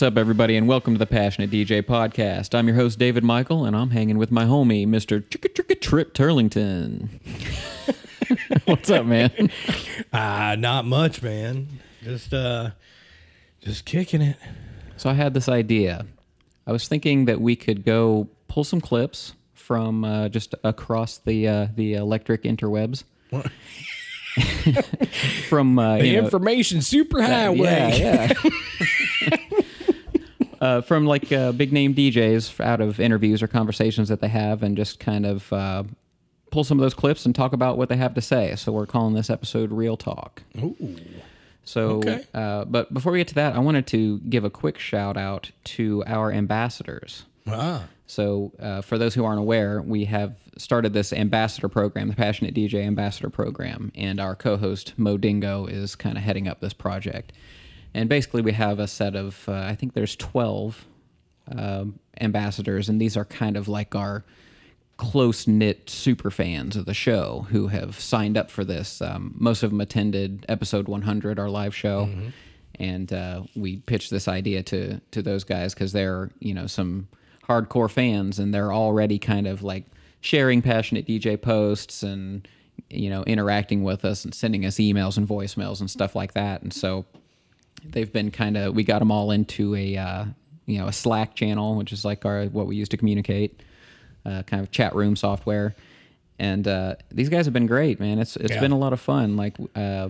what's up, everybody, and welcome to the Passionate DJ podcast. I'm your host, David Michael, and I'm hanging with my homie, Mr. Chicka Chicka Trip Turlington. what's up, man? Ah, not much, man. Just uh just kicking it. So, I had this idea. I was thinking that we could go pull some clips from uh, just across the uh, the electric interwebs. from uh, The you know, information superhighway. Yeah, yeah. Uh, from like uh, big name DJs out of interviews or conversations that they have, and just kind of uh, pull some of those clips and talk about what they have to say. So we're calling this episode "Real Talk." Ooh. So, Okay. uh, but before we get to that, I wanted to give a quick shout out to our ambassadors. Ah. So, uh, for those who aren't aware, we have started this ambassador program, the Passionate DJ Ambassador Program, and our co host, Mo Dingo, is kind of heading up this project. And basically, we have a set of, uh, I think there's 12 um ambassadors, and these are kind of like our close knit super fans of the show who have signed up for this. Um, most of them attended episode 100, our live show, and uh, we pitched this idea to to those guys because they're you know some hardcore fans and they're already kind of like sharing passionate DJ posts and you know interacting with us and sending us emails and voicemails and stuff like that. And so they've been kind of we got them all into a uh, you know a Slack channel, which is like our what we use to communicate, uh, kind of chat room software. And uh, these guys have been great, man. It's it's Yeah. been a lot of fun. Like uh,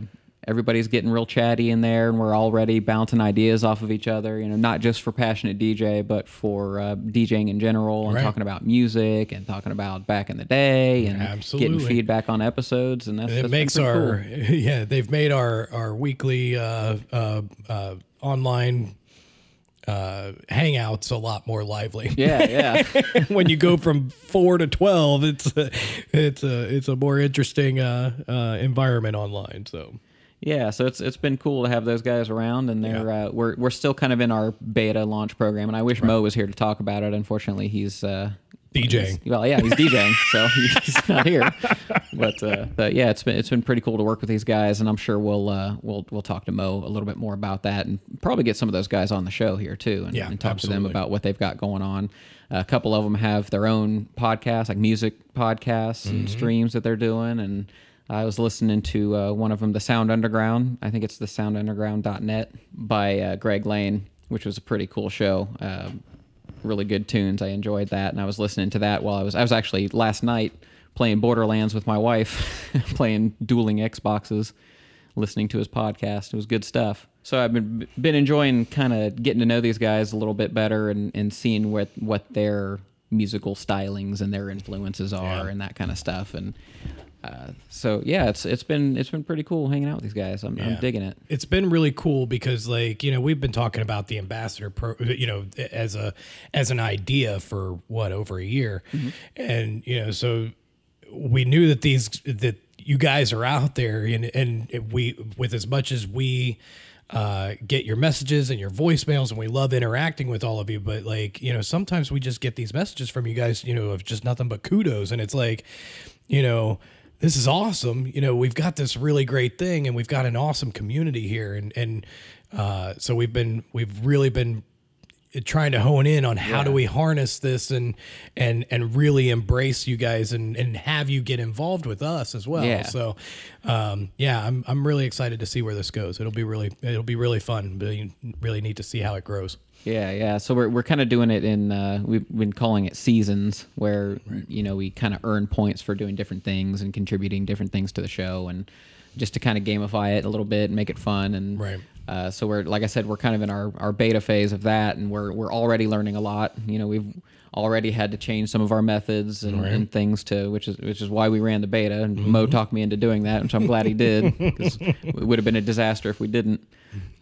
everybody's getting real chatty in there, and we're already bouncing ideas off of each other. You know, not just for passionate DJ, but for uh, DJing in general, and Right. talking about music and talking about back in the day, and Absolutely. getting feedback on episodes. And that's It that's makes our cool. yeah, they've made our our weekly uh uh uh online uh hangouts a lot more lively. yeah, yeah. when you go from 4 to 12, it's a, it's a it's a more interesting uh uh environment online, so Yeah, so it's it's been cool to have those guys around, and they're uh, we're we're still kind of in our beta launch program, and I wish Mo was here to talk about it. Unfortunately, he's uh, DJing. he's- well, yeah, he's DJing, so he's not here. But, uh, but yeah, it's been it's been pretty cool to work with these guys, and I'm sure we'll uh, we'll we'll talk to Mo a little bit more about that, and probably get some of those guys on the show here too, and, Yeah, and talk to them about what they've got going on. a couple of them have their own podcasts, like music podcasts and Mm-hmm. streams that they're doing, and I was listening to uh, one of them, The Sound Underground. I think it's the soundunderground.net by uh, Greg Lane, which was a pretty cool show. Um really good tunes. I enjoyed that, and I was listening to that while I was I was actually last night playing Borderlands with my wife, playing dueling Xboxes, listening to his podcast. It was good stuff. So I've been been enjoying kind of getting to know these guys a little bit better and, and seeing what what their musical stylings and their influences are Yeah. and that kind of stuff. And uh, so yeah, it's it's been it's been pretty cool hanging out with these guys. I'm, I'm digging it. It's been really cool because like, you know, we've been talking about the ambassador pro, you know, as a as an idea for what over a year. And you know, so we knew that these that you guys are out there and and we with as much as we uh, get your messages and your voicemails and we love interacting with all of you but like you know sometimes we just get these messages from you guys you know of just nothing but kudos and it's like you know this is awesome. You know we've got this really great thing and we've got an awesome community here. And and uh, so we've been we've really been trying to hone in on how do we harness this and and and really embrace you guys and and have you get involved with us as well. Yeah. so um yeah i'm i'm really excited to see where this goes. It'll be really it'll be really fun really really neat to see how it grows Yeah, yeah. So we're we're kind of doing it in uh, we've been calling it seasons, where you know we kind of earn points for doing different things and contributing different things to the show, and just to kind of gamify it a little bit and make it fun. And Right. uh, so we're like I said, we're kind of in our, our beta phase of that, and we're we're already learning a lot. You know, we've already had to change some of our methods and, and things to which is which is why we ran the beta. And Mo talked me into doing that, which I'm glad he did because it would have been a disaster if we didn't.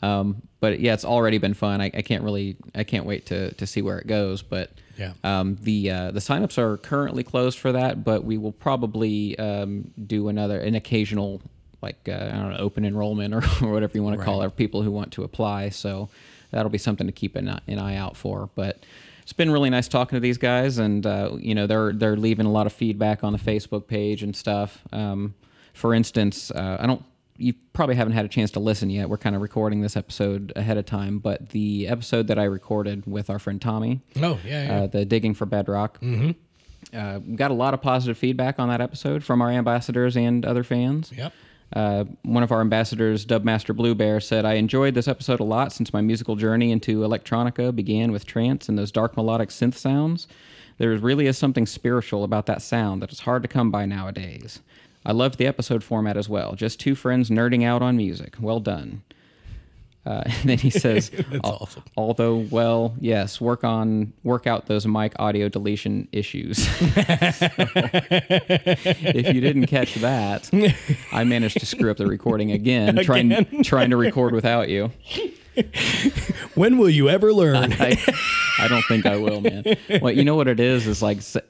Um, but yeah, it's already been fun. I, I can't really, I can't wait to to see where it goes. But Yeah. um, the uh, the signups are currently closed for that, but we will probably um, do another an occasional like uh, I don't know open enrollment or, or whatever you want to call it, people who want to apply. So that'll be something to keep an, eye- an eye out for. But it's been really nice talking to these guys, and uh, you know they're they're leaving a lot of feedback on the Facebook page and stuff. Um, for instance, uh, I don't. You probably haven't had a chance to listen yet. We're kind of recording this episode ahead of time, but the episode that I recorded with our friend Tommy, Oh yeah, yeah. uh, the digging for bedrock. Mm-hmm. Uh, got a lot of positive feedback on that episode from our ambassadors and other fans. yep. Uh, one of our ambassadors, Dubmaster Blue Bear, said, I enjoyed this episode a lot since my musical journey into electronica began with trance and those dark melodic synth sounds. There really is something spiritual about that sound that is hard to come by nowadays. I loved the episode format as well. Just two friends nerding out on music. Well done. Uh, and then he says, "Al- awesome. although, well, yes, work on work out those mic audio deletion issues. So, if you didn't catch that, I managed to screw up the recording again, trying trying to record without you. When will you ever learn? I, I don't think I will, man. Well, you know what it is is like, I,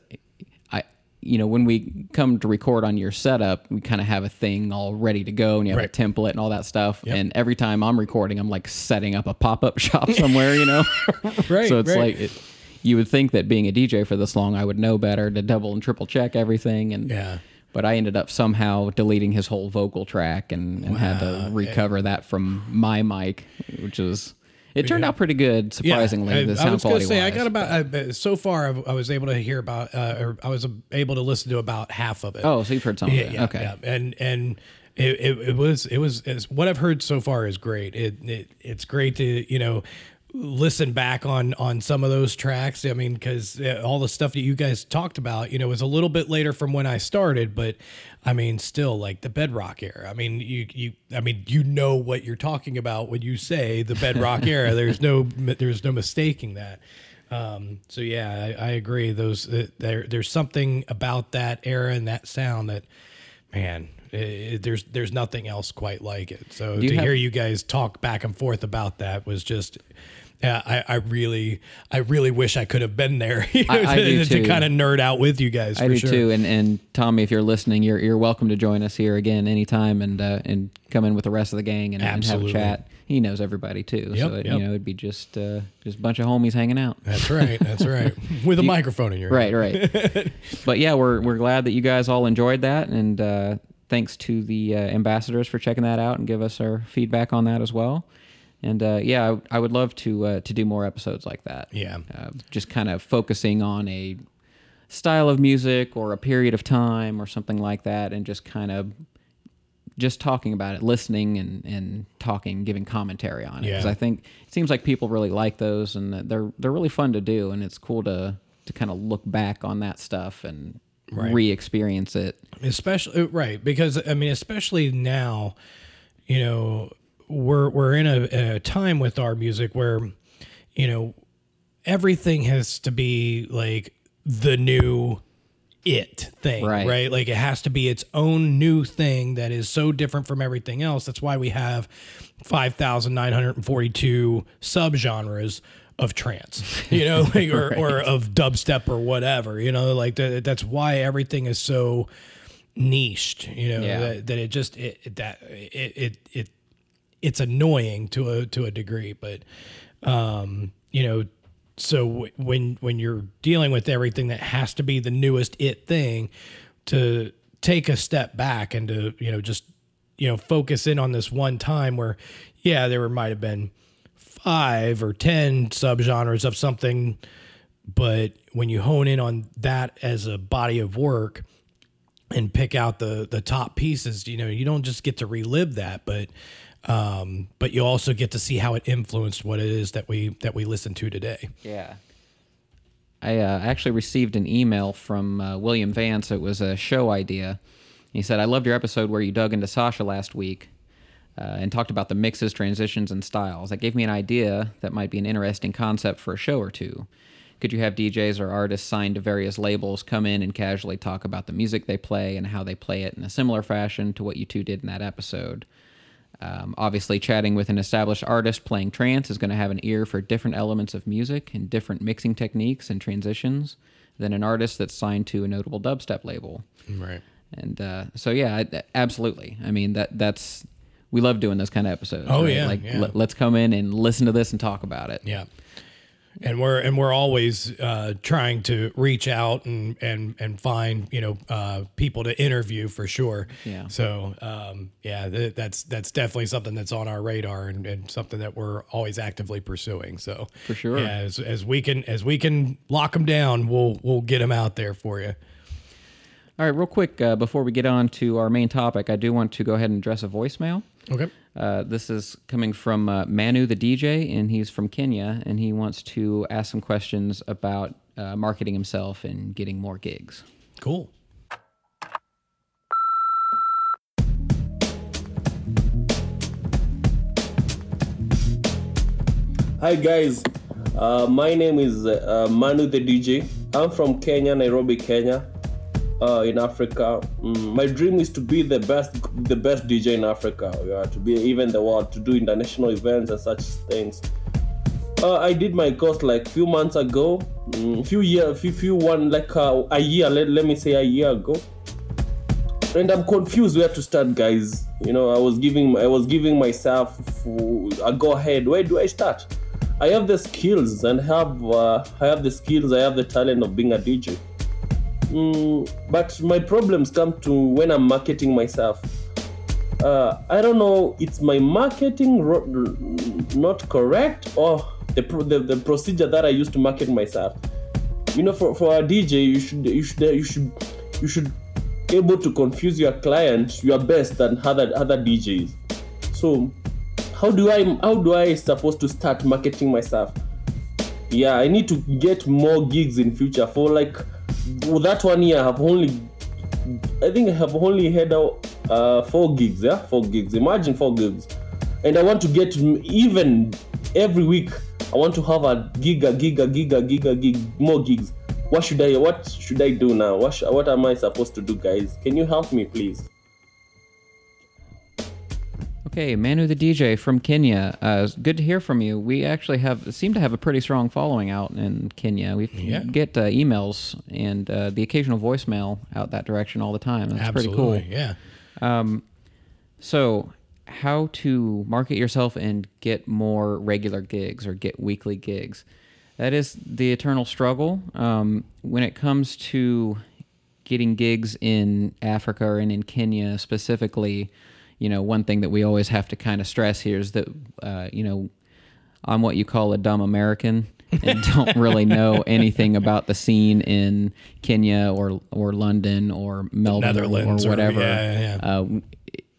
you know, when we come to record on your setup, we kind of have a thing all ready to go, and you have Right. a template and all that stuff. Yep. And every time I'm recording, I'm like setting up a pop up shop somewhere, you know. Right, So it's right. like. It, you would think that being a DJ for this long, I would know better to double and triple check everything, and Yeah. But I ended up somehow deleting his whole vocal track and, and had to eh. recover that from my mic, which was it turned out pretty good, surprisingly. I, the I sound was going to say I got about uh, so far. I, I was able to hear about, uh, or I was able to listen to about half of it. Oh, so you've heard some yeah, of it? yeah, okay. yeah. and and it, it, it was it was what I've heard so far is great. It, it it's great to you know listen back on on some of those tracks. I mean, because all the stuff that you guys talked about, you know, was a little bit later from when I started, but I mean, still like the bedrock era. I mean, you you I mean, you know what you're talking about when you say the bedrock era. There's no there's no mistaking that. Um, so yeah, I, I agree. Those uh, there there's something about that era and that sound that, man, it, there's there's nothing else quite like it. So to have- hear you guys talk back and forth about that was just. Yeah, I, I really, I really wish I could have been there you know, I- I to, to kind of nerd out with you guys. I do sure. too, and and Tommy, if you're listening, you're you're welcome to join us here again anytime, and uh, and come in with the rest of the gang and, and have a chat. He knows everybody too, Yep, so it, yep. you know it'd be just uh, just a bunch of homies hanging out. That's right. That's right. With a microphone in your Right, right. but yeah, we're we're glad that you guys all enjoyed that, and uh, thanks to the uh, ambassadors for checking that out and give us our feedback on that as well. And uh, yeah, I, I would love to uh, to do more episodes like that. Yeah. uh, just kind of focusing on a style of music or a period of time or something like that, and just kind of just talking about it, listening and, and talking, giving commentary on it. Because Yeah. I think it seems like people really like those, and they're they're really fun to do, and it's cool to to kind of look back on that stuff and Right. re-experience it. especially right because i mean especially now you know we're we're in a, a time with our music where you know everything has to be like the new it thing Right. right like it has to be its own new thing that is so different from everything else that's why we have 5942 subgenres of trance you know like, or, or of dubstep or whatever you know like that, that's why everything is so niched you know Yeah. that, that it just it, it that it, it it it's annoying to a to a degree but um you know so w- when when you're dealing with everything that has to be the newest it thing to take a step back and to you know just you know focus in on this one time where yeah there might have been five or ten subgenres of something but when you hone in on that as a body of work and pick out the the top pieces you know you don't just get to relive that but um but you also get to see how it influenced what it is that we that we listen to today Yeah. I uh, actually received an email from uh, William Vance. It was a show idea. He said, I loved your episode where you dug into Sasha last week uh, and talked about the mixes, transitions, and styles. That gave me an idea that might be an interesting concept for a show or two. Could you have DJs or artists signed to various labels come in and casually talk about the music they play and how they play it in a similar fashion to what you two did in that episode? Um, obviously, chatting with an established artist playing trance is going to have an ear for different elements of music and different mixing techniques and transitions than an artist that's signed to a notable dubstep label. right And uh, so, yeah, I- absolutely. I mean, that that's we love doing those kind of episodes. Oh, right? yeah, like yeah. let- let's come in and listen to this and talk about it. Yeah. And we're and we're always uh, trying to reach out and and and find you know uh, people to interview for sure. Yeah. So um, yeah, th- that's that's definitely something that's on our radar and, and something that we're always actively pursuing. So For sure. yeah, as, as we can as we can lock them down, we'll we'll get them out there for you. All right, real quick uh, before we get on to our main topic, I do want to go ahead and address a voicemail. Okay. Uh, this is coming from uh, Manu the DJ, and he's from Kenya, and he wants to ask some questions about uh, marketing himself and getting more gigs. Cool. Hi guys, uh, my name is uh, Manu the DJ. I'm from Kenya, Nairobi, Kenya, uh, in Africa. Mm, my dream is to be the best, the best DJ in Africa. Yeah, to be even the world, to do international events and such things. Uh, I did my course like few months ago, mm, few year, few few one like uh, a year. Let, let me say a year ago. And I'm confused where to start, guys. You know, I was giving I was giving myself a go ahead. Where do I start? I have the skills and have uh, I have the skills. I have the talent of being a DJ. Mm, but my problems come to when I'm marketing myself. Uh, I don't know. It's my marketing ro- not correct or the, pro- the the procedure that I use to market myself. You know, for, for a DJ, you should you should you should you should able to confuse your client your best than other other DJs. So how do I how do I supposed to start marketing myself? Yeah, I need to get more gigs in future. For like well, that one year, I have only I think I have only had out uh, four gigs. Yeah, four gigs. Imagine four gigs, and I want to get even every week. I want to have a gig, a gig, a gig, a gig, gig, more gigs. What should I? What should I do now? What sh- What am I supposed to do, guys? Can you help me, please? Okay, Manu the DJ from Kenya. Uh, good to hear from you. We actually have seem to have a pretty strong following out in Kenya. We Yeah. get uh, emails and uh, the occasional voicemail out that direction all the time. That's pretty cool. Absolutely. Yeah. So, how to market yourself and get more regular gigs or get weekly gigs? That is the eternal struggle. Um, when it comes to getting gigs in Africa and in Kenya specifically, you know, one thing that we always have to kind of stress here is that, uh, you know, I'm what you call a dumb American and don't really know anything about the scene in Kenya or or London or Melbourne or or- whatever. yeah, yeah, yeah. Uh,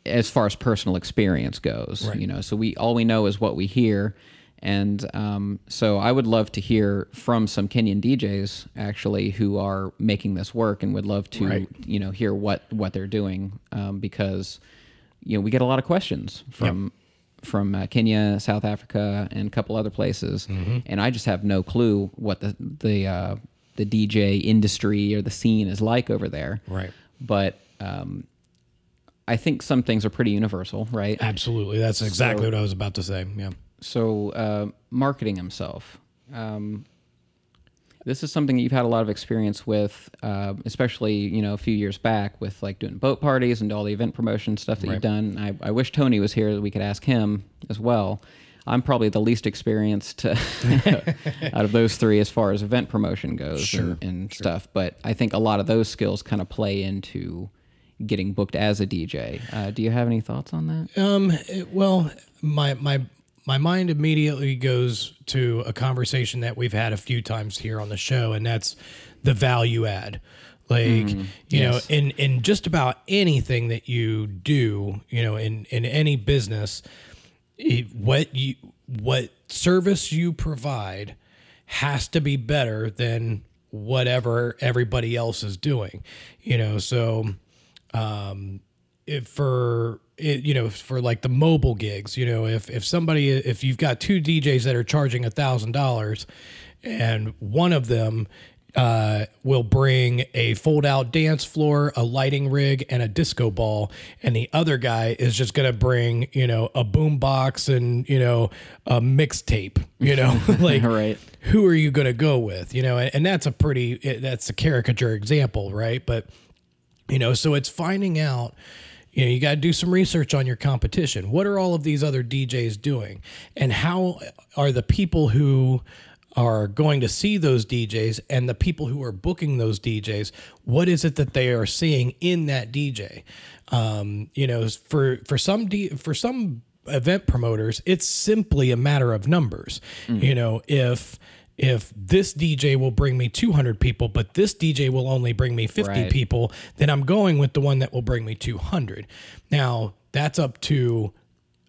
as far as personal experience goes, Right. you know, so we all we know is what we hear, and um, so I would love to hear from some Kenyan DJs actually who are making this work, and would love to Right. you know hear what what they're doing um, because you know we get a lot of questions from from uh, Kenya, South Africa, and a couple other places, Mm-hmm. and I just have no clue what the the uh, the DJ industry or the scene is like over there. Right. But um, I think some things are pretty universal, right? Absolutely. That's exactly So- what I was about to say. Yeah. So uh, marketing himself. Um, this is something that you've had a lot of experience with, uh, especially you know a few years back with like doing boat parties and all the event promotion stuff that you've done. I, I wish Tony was here that we could ask him as well. I'm probably the least experienced out of those three as far as event promotion goes and, and stuff. But I think a lot of those skills kind of play into getting booked as a DJ. Uh, do you have any thoughts on that? Um. well, my my my mind immediately goes to a conversation that we've had a few times here on the show, and that's the value add. Like you yes. know, in in just about anything that you do, you know, in in any business, it- what you what service you provide has to be better than whatever everybody else is doing. You know, so um if for it, you know for like the mobile gigs you know if if somebody if you've got two djs that are charging a thousand dollars and one of them uh, will bring a fold out dance floor, a lighting rig, and a disco ball. And the other guy is just going to bring, you know, a boom box and, you know, a mixtape, you know, like, Right. who are you going to go with? You know, and, and that's a pretty, that's a caricature example, right? But, you know so it's finding out you know, you got to do some research on your competition. What are all of these other DJs doing? And how are the people who are going to see those DJs and the people who are booking those DJs, what is it that they are seeing in that DJ? Um, you know, for for some D, for some event promoters, it's simply a matter of numbers. You know, if if this DJ will bring me 200 people, but this DJ will only bring me 50 Right. people, then I'm going with the one that will bring me 200. Now, that's up to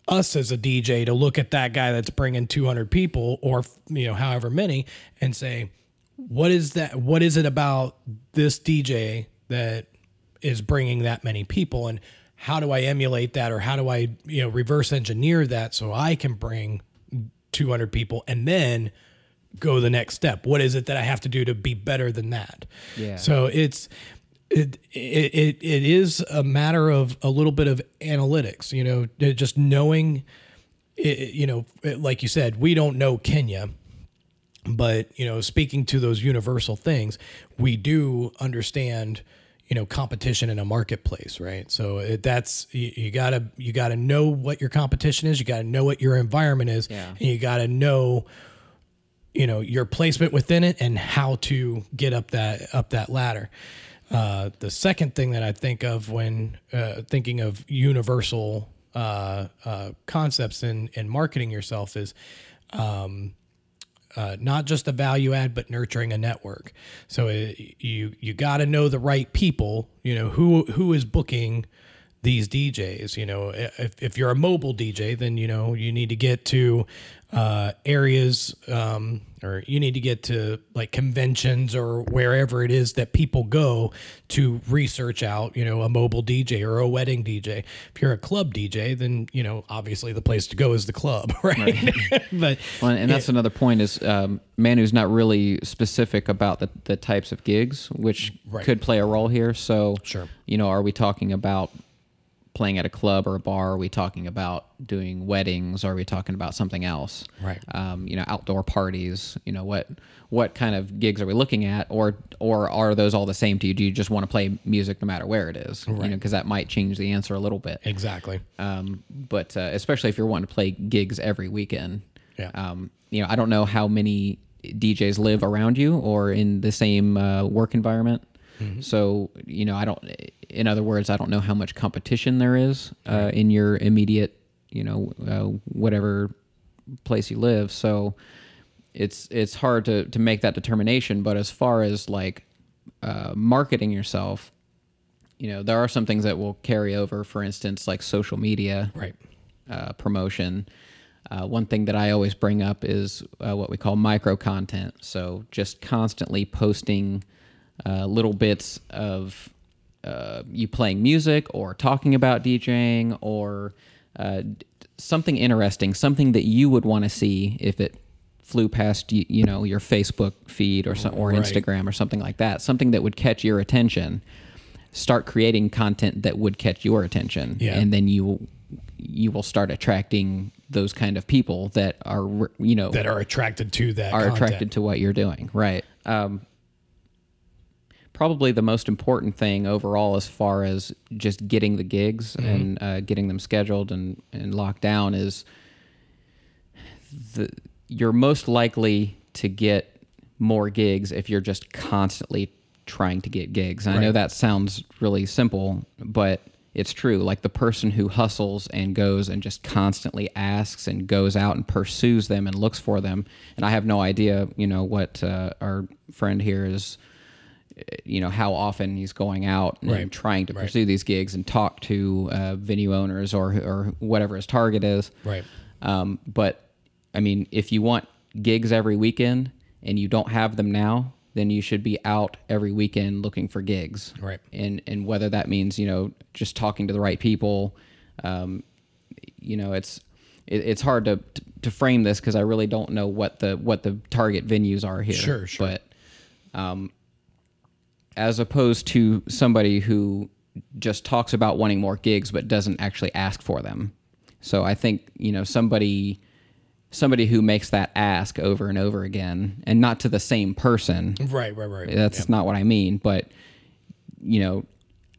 us as a DJ to look at that guy that's bringing 200 people or you know however many and say what is that what is it about this DJ that is bringing that many people and how do I emulate that or how do I you know reverse engineer that so I can bring 200 people and then go the next step what is it that I have to do to be better than that Yeah. so it's it, it it it is a matter of a little bit of analytics you know just knowing it, you know like you said we don't know Kenya but you know speaking to those universal things we do understand you know competition in a marketplace right so it, that's you, you gotta you gotta know what your competition is you gotta know what your environment is Yeah. and you gotta know you know your placement within it and how to get up that up that ladder uh, the second thing that I think of when uh, thinking of universal uh, uh, concepts in, in marketing yourself is um, uh, not just a value add, but nurturing a network. So uh you you got to know the right people. You know who who is booking these DJs. You know if, if you're a mobile DJ, then you know you need to get to uh, areas um, or you need to get to like conventions or wherever it is that people go to research out. You know a mobile DJ or a wedding DJ. If you're a club DJ, then you know obviously the place to go is the club, right? but Well, and that's another point is um, Manu's not really specific about the, the types of gigs, which Right. could play a role here. So, Sure. you know, are we talking about playing at a club or a bar? Are we talking about doing weddings? Are we talking about something else? Right. Um, you know, outdoor parties. You know, what what kind of gigs are we looking at, or or are those all the same to you? Do you just want to play music no matter where it is? You know, because that might change the answer a little bit. exactly. Um, but uh, especially if you're wanting to play gigs every weekend. Yeah. Um, you know, I don't know how many DJs live around you or in the same uh, work environment. So, you know, I don't, in other words, I don't know how much competition there is uh, in your immediate, you know, uh, whatever place you live. So it's, it's hard to, to make that determination. But as far as like uh, marketing yourself, you know, there are some things that will carry over, for instance, like social media Right. uh, promotion. Uh, one thing that I always bring up is uh, what we call micro content. So just constantly posting uh, little bits of uh, you playing music or talking about DJing or uh, something interesting, something that you would want to see if it flew past you, you know your Facebook feed or some, or Right. Instagram or something like that. Something that would catch your attention. Start creating content that would catch your attention, Yeah. and then you you will start attracting those kind of people that are you know That are attracted to that. are content. attracted to what you're doing right um, probably the most important thing overall as far as just getting the gigs Mm-hmm. and uh, getting them scheduled and, and locked down is the you're most likely to get more gigs if you're just constantly trying to get gigs. And I know that sounds really simple, but it's true. Like the person who hustles and goes and just constantly asks and goes out and pursues them and looks for them. And I have no idea, you know, what uh, our friend here is, you know, how often he's going out and Right. trying to Right. pursue these gigs and talk to uh, venue owners or or whatever his target is. Right. Um, but I mean, if you want gigs every weekend and you don't have them now, then you should be out every weekend looking for gigs. Right. And and whether that means you know just talking to the right people, um, you know, it's it, it's hard to to frame this because I really don't know what the what the target venues are here. Sure, sure. But um, as opposed to somebody who just talks about wanting more gigs but doesn't actually ask for them. So I think you know somebody somebody who makes that ask over and over again and not to the same person. Right. Right. Right. That's not what I mean, but you know,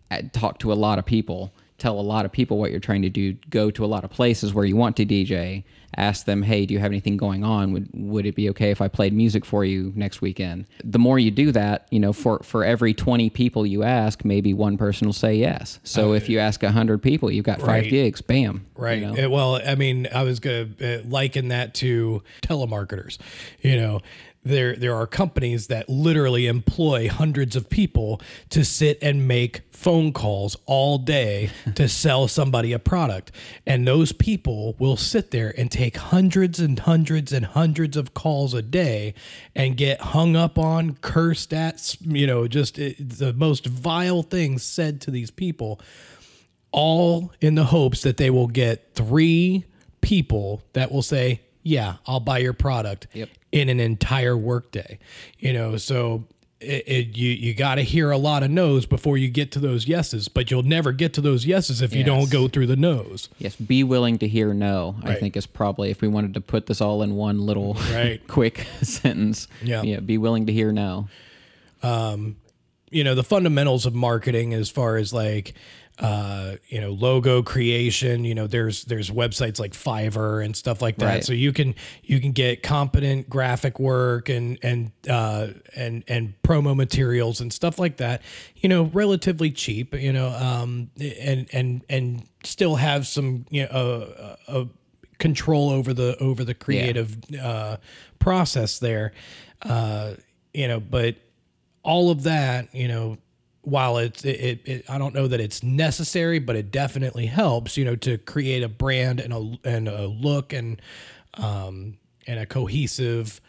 I talk to a lot of people tell a lot of people what you're trying to do. Go to a lot of places where you want to DJ. Ask them, hey, do you have anything going on? Would would it be okay if I played music for you next weekend? The more you do that, you know, for for every 20 people you ask, maybe one person will say yes. So if you ask 100 people, you've got five Right. gigs. Bam. you Right. know? Uh, Well, I mean, I was going to uh, liken that to telemarketers. You know, there there are companies that literally employ hundreds of people to sit and make phone calls all day to sell somebody a product. And those people will sit there and take hundreds and hundreds and hundreds of calls a day and get hung up on, cursed at, you know, just uh, the most vile things said to these people all in the hopes that they will get three people that will say, "Yeah, I'll buy your product." Yep. In an entire workday, you know, so it, it you you got to hear a lot of no's before you get to those yeses, but you'll never get to those yeses if you don't go through the no's. Yes, be willing to hear no. I think is probably if we wanted to put this all in one little Right. quick sentence. Yeah. yeah, be willing to hear no. Um, you know the fundamentals of marketing as far as like uh you know logo creation you know there's there's websites like fiverr and stuff like that. Right. so you can you can get competent graphic work and and uh and and promo materials and stuff like that you know relatively cheap you know um and and and still have some you know uh, uh, control over the over the creative uh process there. Uh you know but all of that, you know, while it's it, it, it I don't know that it's necessary, but it definitely helps, you know, to create a brand and a and a look and um and a cohesive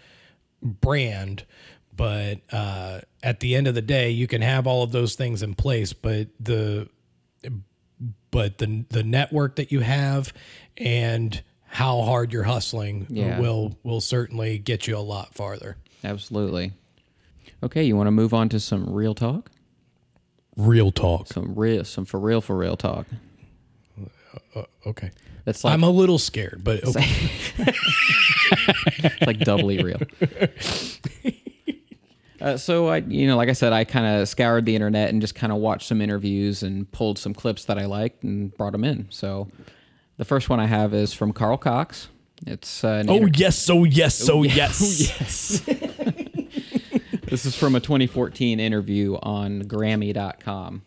brand. But uh, at the end of the day, you can have all of those things in place, but the but the the network that you have and how hard you're hustling Yeah. will will certainly get you a lot farther. Absolutely. Okay, you want to move on to some real talk? Real talk. Some real, some for real, for real talk. Okay. That's like I'm a little scared, but okay. it's like doubly real. Uh, so I, you know, like I said, I kind of scoured the internet and just kind of watched some interviews and pulled some clips that I liked and brought them in. So the first one I have is from Carl Cox. It's uh, oh inter- yes, oh yes, oh yes. This is from a 2014 interview on Grammy.com.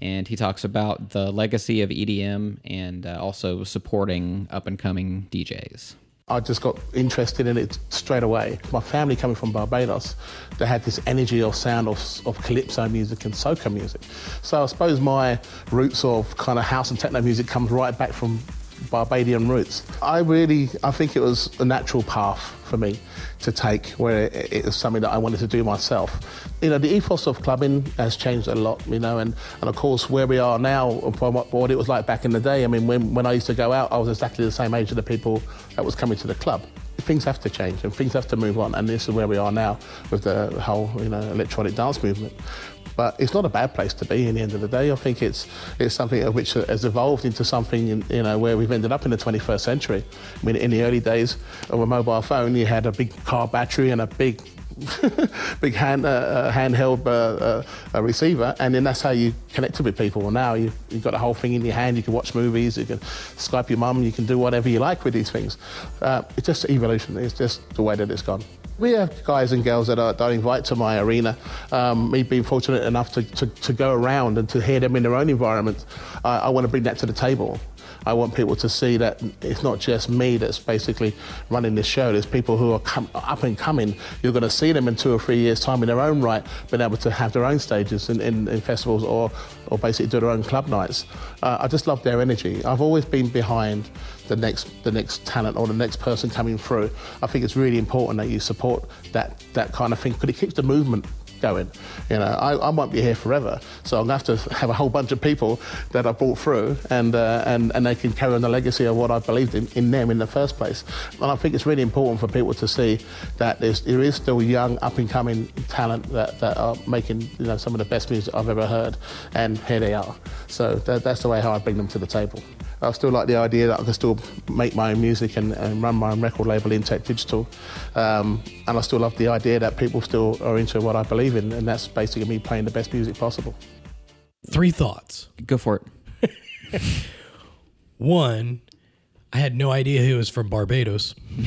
And he talks about the legacy of EDM and uh, also supporting up and coming DJs. I just got interested in it straight away. My family coming from Barbados, they had this energy or sound of, of calypso music and soca music. So I suppose my roots of kind of house and techno music comes right back from Barbadian roots. I really, I think it was a natural path for me to take where it, was something that I wanted to do myself. You know, the ethos of clubbing has changed a lot, you know, and, and of course where we are now from what, it was like back in the day. I mean, when, when I used to go out, I was exactly the same age of the people that was coming to the club. Things have to change and things have to move on, and this is where we are now with the whole, you know, electronic dance movement. But it's not a bad place to be in the end of the day. I think it's it's something which has evolved into something you know where we've ended up in the 21st century. I mean, in the early days of a mobile phone, you had a big car battery and a big big hand uh, uh, handheld uh, uh, uh, receiver, and then that's how you connected with people. And now you you've got the whole thing in your hand. You can watch movies, you can Skype your mum, you can do whatever you like with these things. Uh, it's just evolution. It's just the way that it's gone. We have guys and girls that I, that I invite to my arena. Um, me being fortunate enough to, to, to go around and to hear them in their own environment, uh, I want to bring that to the table. I want people to see that it's not just me that's basically running this show. There's people who are up and coming. You're going to see them in two or three years' time in their own right, being able to have their own stages in, in, in festivals or, or basically do their own club nights. Uh, I just love their energy. I've always been behind the next the next talent or the next person coming through. I think it's really important that you support that that kind of thing because it keeps the movement going. You know, I, I won't be here forever, so I'm gonna have to have a whole bunch of people that I brought through, and uh, and and they can carry on the legacy of what I believed in, in them in the first place. And I think it's really important for people to see that there's, there is still young, up and coming talent that, that are making you know some of the best music I've ever heard, and here they are. So that, that's the way how I bring them to the table. I still like the idea that I can still make my own music and, and run my own record label Intec Digital. Um, and I still love the idea that people still are into what I believe in, and that's basically me playing the best music possible. Three thoughts. Go for it. One, I had no idea he was from Barbados.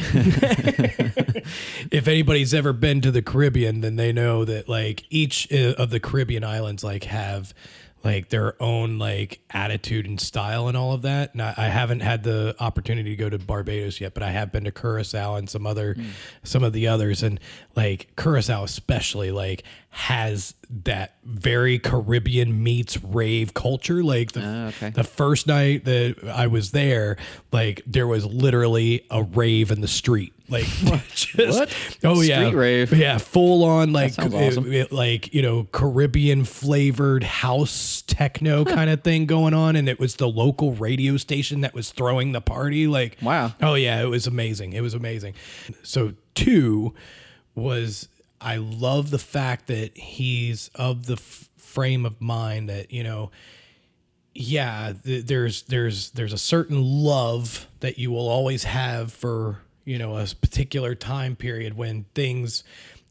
if anybody's ever been to the Caribbean, then they know that like each uh, of the Caribbean islands like have like their own like attitude and style and all of that. And I, I haven't had the opportunity to go to Barbados yet, but I have been to Curacao and some other mm. some of the others. And like Curacao especially like has that very Caribbean meets rave culture. Like the, Ah, okay. the first night that I was there, like there was literally a rave in the street. Like just, What? Oh yeah, Street rave? Yeah, full on like awesome. it- like you know Caribbean flavored house techno kind of thing going on, and it was the local radio station that was throwing the party. Like Wow. Oh yeah, it was amazing. It was amazing. So two was I love the fact that he's of the f- frame of mind that you know yeah th- there's there's there's a certain love that you will always have for you know a particular time period when things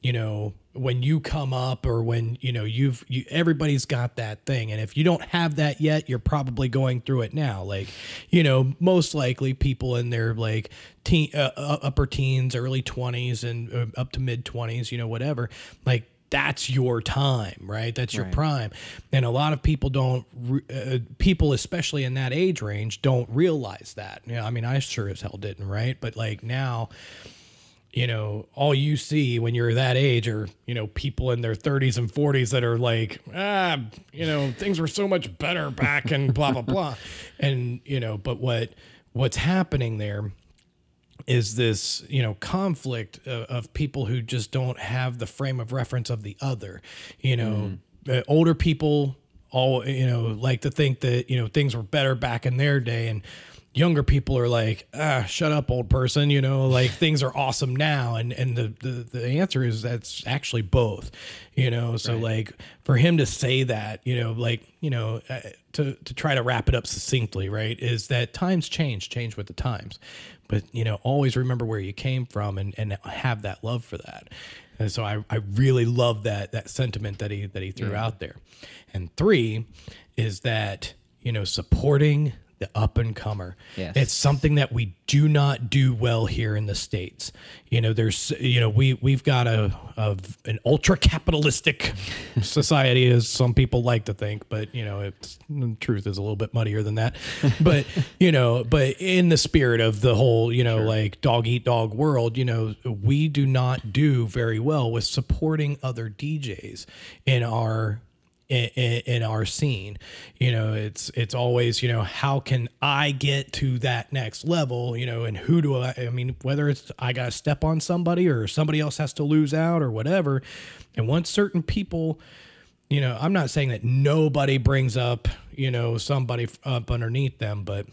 you know when you come up or when you know you've you, everybody's got that thing and if you don't have that yet you're probably going through it now like you know most likely people in their like teen uh, uh, upper teens early 20s and uh, up to mid 20s you know whatever like that's your time, right? That's your prime. And a lot of people don't, uh, people especially in that age range, don't realize that. You know, I mean, I sure as hell didn't, right? But like now, you know, all you see when you're that age are, you know, people in their 30s and 40s that are like, ah, you know, things were so much better back and blah blah blah. And, you know, but what what's happening there is this you know conflict of, of people who just don't have the frame of reference of the other you know uh, older people all you know like to think that you know things were better back in their day and younger people are like ah shut up old person you know like things are awesome now. And and the the, the answer is that's actually both you know? So like for him to say that you know like you know uh, to to try to wrap it up succinctly right is that times change change with the times. But you know always remember where you came from and and have that love for that. And so i i really love that that sentiment that he that he threw out there. And three is that you know supporting the up and comer Yes. it's something that we do not do well here in the states. You know there's you know we we've got a of an ultra capitalistic society as some people like to think but you know it's the truth is a little bit muddier than that. But you know but in the spirit of the whole you know like dog eat dog world you know we do not do very well with supporting other DJs in our in, in, our scene. You know it's it's always you know how can i get to that next level? You know and who do i i mean whether it's i gotta step on somebody or somebody else has to lose out or whatever. And once certain people you know i'm not saying that nobody brings up you know somebody up underneath them but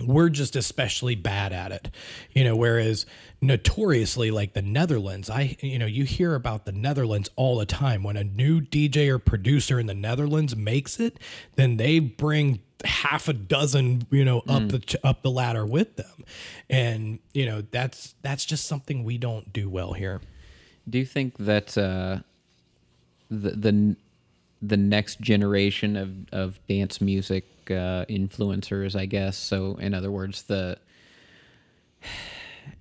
we're just especially bad at it. You know whereas notoriously like the netherlands. I you know you hear about the netherlands all the time. When a new dj or producer in the netherlands makes it then they bring half a dozen you know up the up the ladder with them. And you know that's that's just something we don't do well here. Do you think that uh, the the the next generation of, of dance music uh, influencers, I guess? So, in other words, the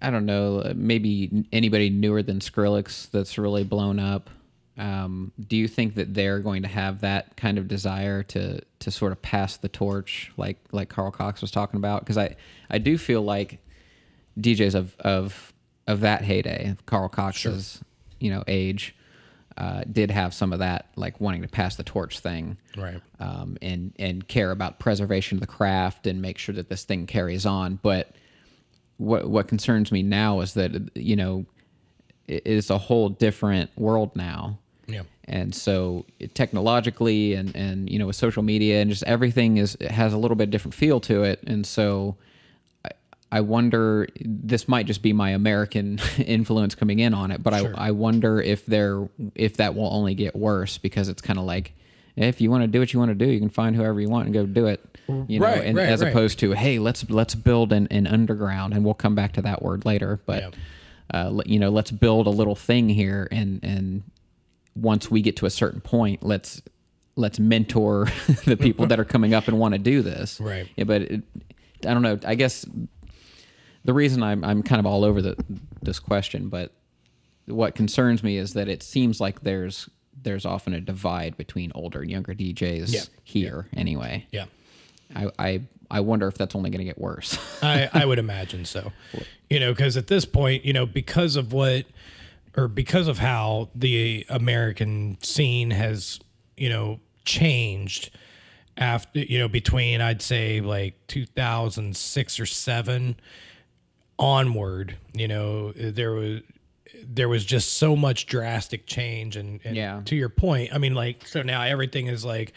I don't know, maybe anybody newer than Skrillex that's really blown up. Um, do you think that they're going to have that kind of desire to to sort of pass the torch, like like Carl Cox was talking about? Because I I do feel like DJs of of of that heyday, of Carl Cox's you know age, uh, did have some of that, like wanting to pass the torch thing, Right. Um, and and care about preservation of the craft and make sure that this thing carries on. But what what concerns me now is that you know it is a whole different world now. Yeah. And so it- technologically and and you know with social media and just everything is it has a little bit different feel to it. And so I, I wonder this might just be my American influence coming in on it, but I I wonder if there if that will only get worse because it's kind of like if you want to do what you want to do, you can find whoever you want and go do it. You know, Right, and right, as right. opposed to hey, let's let's build an, an underground, and we'll come back to that word later. But uh, you know, let's build a little thing here, and and once we get to a certain point, let's let's mentor the people that are coming up and want to do this. Right. Yeah, but it, I don't know. I guess the reason I'm I'm kind of all over the this question, but what concerns me is that it seems like there's there's often a divide between older and younger DJs Yeah. here anyway. Yeah. I, I I wonder if that's only going to get worse. I, I would imagine so. You know, because at this point, you know, because of what, or because of how the American scene has, you know, changed after, you know, between I'd say like 2006 or seven onward, you know, there was there was just so much drastic change and, and Yeah. to your point i mean like so now everything is like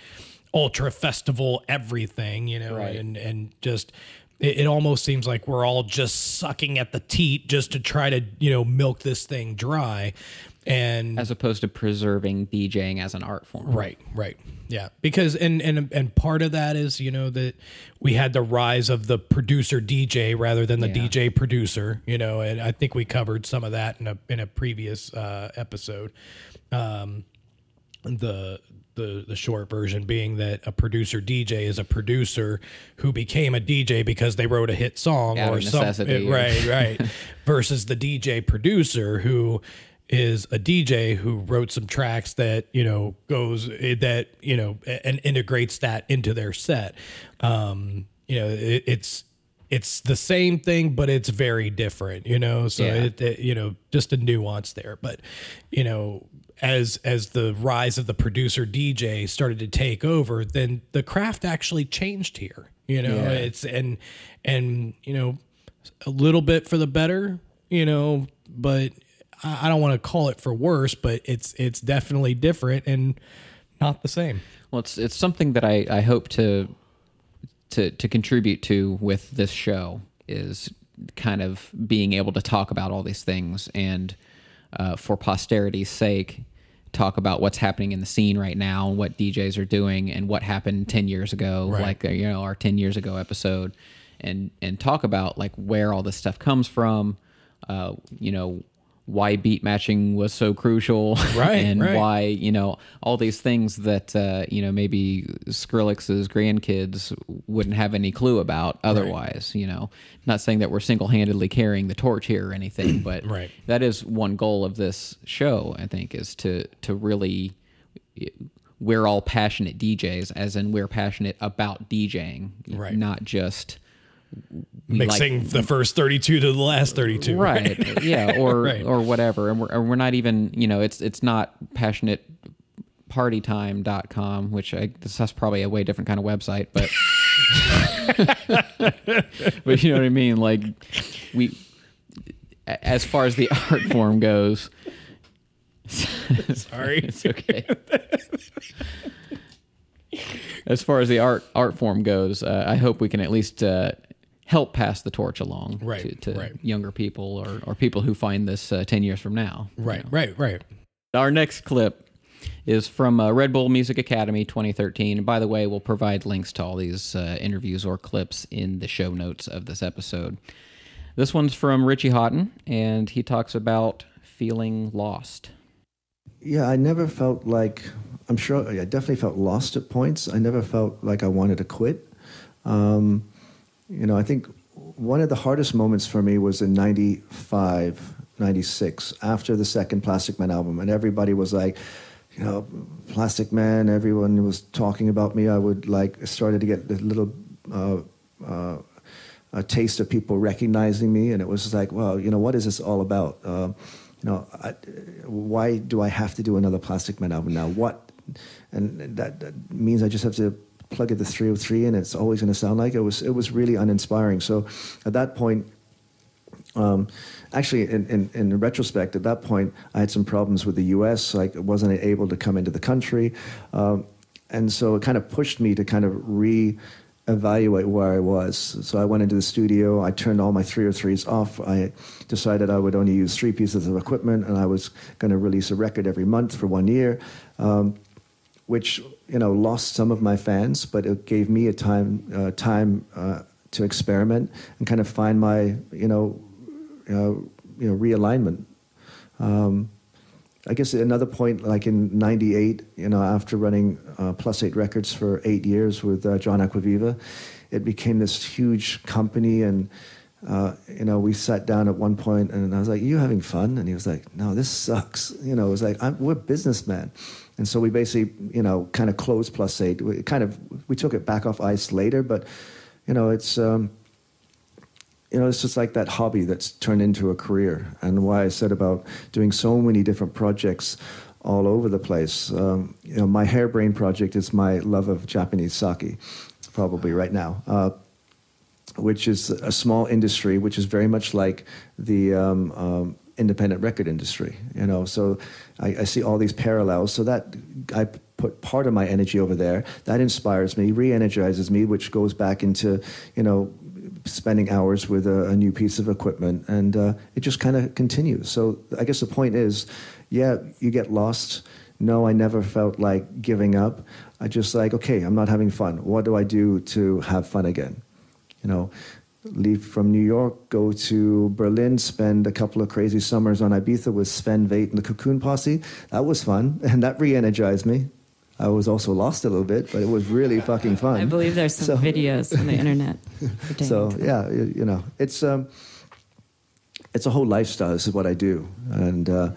ultra festival everything you know Right. and and just it, it almost seems like we're all just sucking at the teat just to try to you know milk this thing dry and as opposed to preserving DJing as an art form. Right, right. Yeah. Because and and and part of that is, you know, that we had the rise of the producer DJ rather than the Yeah. DJ producer, you know, and I think we covered some of that in a in a previous uh episode. Um the the the short version being that a producer DJ is a producer who became a DJ because they wrote a hit song Out or something. Right, right. Versus the DJ producer who is a DJ who wrote some tracks that you know goes eh, that you know and integrates that into their set. Um, you know, it, it's it's the same thing, but it's very different. You know, so Yeah. it, it you know just a nuance there, but you know. As as the rise of the producer DJ started to take over, then the craft actually changed here. You know, Yeah. it's and and you know a little bit for the better, you know, but I I don't want to call it for worse, but it's it's definitely different and not the same. Well, it's it's something that I, I hope to to to contribute to with this show is kind of being able to talk about all these things and uh, for posterity's sake talk about what's happening in the scene right now and what DJs are doing and what happened 10 years ago Right. like uh, you know our 10 years ago episode and and talk about like where all this stuff comes from uh, you know why beat matching was so crucial Right, and right. why you know all these things that uh, you know maybe Skrillex's grandkids wouldn't have any clue about otherwise. You know, not saying that we're single-handedly carrying the torch here or anything, but Right. that is one goal of this show. I think is to to really we're all passionate DJs, as in we're passionate about DJing, Right. Not just we like- Mixing the first 32 to the last 32. right yeah or Right. or whatever and we're, and we're not even you know it's it's not passionate partytime.com which i this that's probably a way different kind of website but but you know what i mean like we as far as the art form goes Sorry. it's okay as far as the art art form goes uh, i hope we can at least uh, help pass the torch along Right, to, to right. younger people or, or people who find this uh, 10 years from now Right, right, right. our next clip is from uh, Red Bull Music Academy 2013. And by the way, we'll provide links to all these uh, interviews or clips in the show notes of this episode. This one's from Richie Hawtin, and he talks about feeling lost. Yeah, I never felt like, I'm sure, I definitely felt lost at points. I never felt like I wanted to quit. Um, you know, I think one of the hardest moments for me was in 95, 96, after the second Plastikman album. And everybody was like, you know, Plastikman, everyone was talking about me. I would like, started to get a little, uh, uh, a taste of people recognizing me, and it was like, well, you know, what is this all about? Uh, you know, I, why do I have to do another Plastikman album now? What? And that, that means I just have to plug in the 303, and it's always going to sound like it was. It was really uninspiring. So, at that point, um, actually, in, in, in retrospect, at that point, I had some problems with the U.S. Like, wasn't able to come into the country, um, and so it kind of pushed me to kind of re-evaluate where I was. So I went into the studio. I turned all my 303s off. I decided I would only use three pieces of equipment, and I was going to release a record every month for one year. Um, which you know lost some of my fans, but it gave me a time uh, time uh, to experiment and kind of find my you know uh, you know realignment. Um, I guess another point, like in '98, you know, after running uh, Plus Eight Records for eight years with uh, John Acquaviva, it became this huge company, and uh, you know, we sat down at one point, and I was like, "You having fun?" And he was like, "No, this sucks." You know, it was like, I'm, "We're businessmen," and so we basically, you know, kind of closed Plus Eight. We kind of we took it back off ice later, but you know, it's. Um, you know, it's just like that hobby that's turned into a career, and why I said about doing so many different projects all over the place. Um, you know, my hairbrain project is my love of Japanese sake, probably right now, uh, which is a small industry, which is very much like the um, um, independent record industry. You know, so I, I see all these parallels. So that I put part of my energy over there. That inspires me, re-energizes me, which goes back into you know spending hours with a, a new piece of equipment, and uh, it just kind of continues. So I guess the point is, yeah, you get lost. No, I never felt like giving up. I just like, okay, I'm not having fun. What do I do to have fun again? You know, leave from New York, go to Berlin, spend a couple of crazy summers on Ibiza with Sven Väth and the Cocoon Posse. That was fun, and that re-energized me. I was also lost a little bit, but it was really fucking fun. I believe there's some So- videos on the internet. So yeah, you, you know, it's um, it's a whole lifestyle. This is what I do, and uh,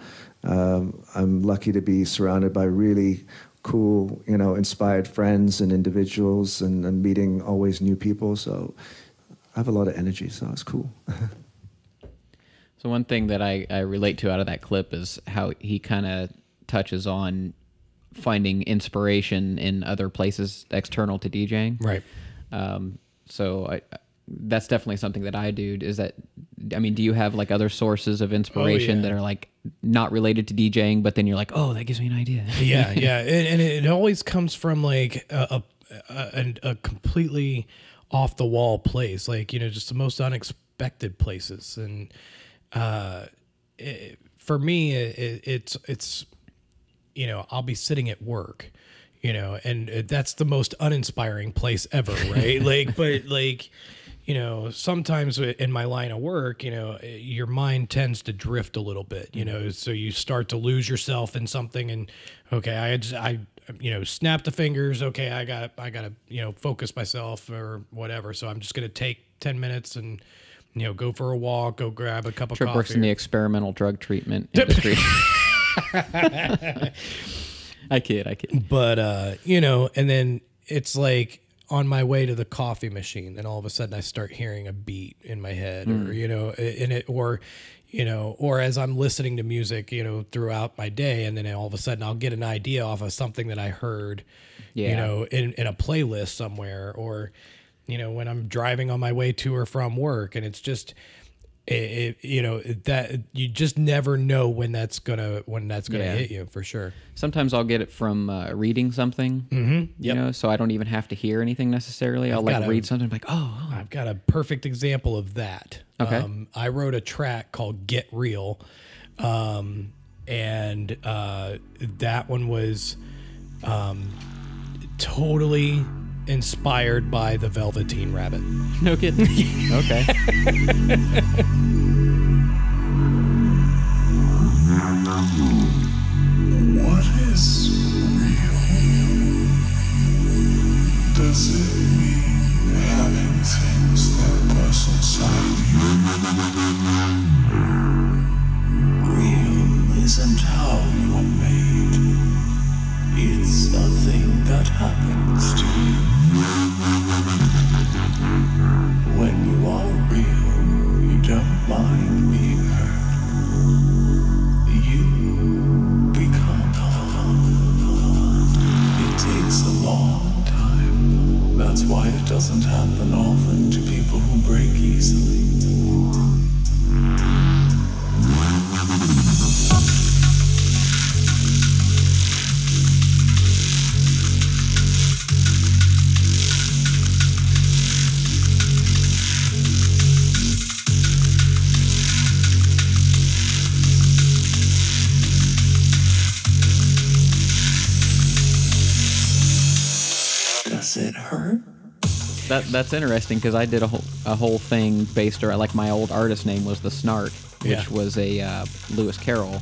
um, I'm lucky to be surrounded by really cool, you know, inspired friends and individuals, and, and meeting always new people. So I have a lot of energy, so it's cool. So one thing that I, I relate to out of that clip is how he kind of touches on finding inspiration in other places external to DJing. Right. Um, so I, that's definitely something that I do. Is that I mean, do you have like other sources of inspiration yeah. that are like not related to DJing, but then you're like, oh, that gives me an idea. yeah, yeah, and, and it always comes from like a a, a, a completely off the wall place, like you know, just the most unexpected places, and uh, it, for me, it, it's it's you know, I'll be sitting at work, you know, and uh, that's the most uninspiring place ever, right? like, but like, you know, sometimes in my line of work, you know, your mind tends to drift a little bit, you know, so you start to lose yourself in something, and okay, I just, I, you know, snap the fingers. Okay, I got, I got to, you know, focus myself or whatever. So I'm just gonna take ten minutes and. You know, go for a walk, go grab a cup of Trip coffee. works in the experimental drug treatment industry. I kid, I kid. but uh you know and then it's like on my way to the coffee machine and all of a sudden i start hearing a beat in my head or hmm. you know in it or you know or as i'm listening to music you know throughout my day and then all of a sudden i'll get an idea off of something that i heard you know in, in a playlist somewhere or you know when i'm driving on my way to or from work and it's just it, it, you know that you just never know when that's gonna when that's gonna Yeah. hit you for sure Sometimes I'll get it from uh, reading something, mm-hmm. Yep. you know, so I don't even have to hear anything necessarily. I'll like got a- read something like, oh, oh. I've got a perfect example of that. Okay. Um, I wrote a track called Get Real. Um, and uh, that one was um, totally inspired by the Velveteen Rabbit. no kidding. okay. What is real? Does it mean having things that burst inside you? Real isn't how you are made. It's a thing that happens doesn't happen often to people who break easily. That that's interesting because I did a whole a whole thing based around like my old artist name was the Snark, which Yeah. was a uh, Lewis Carroll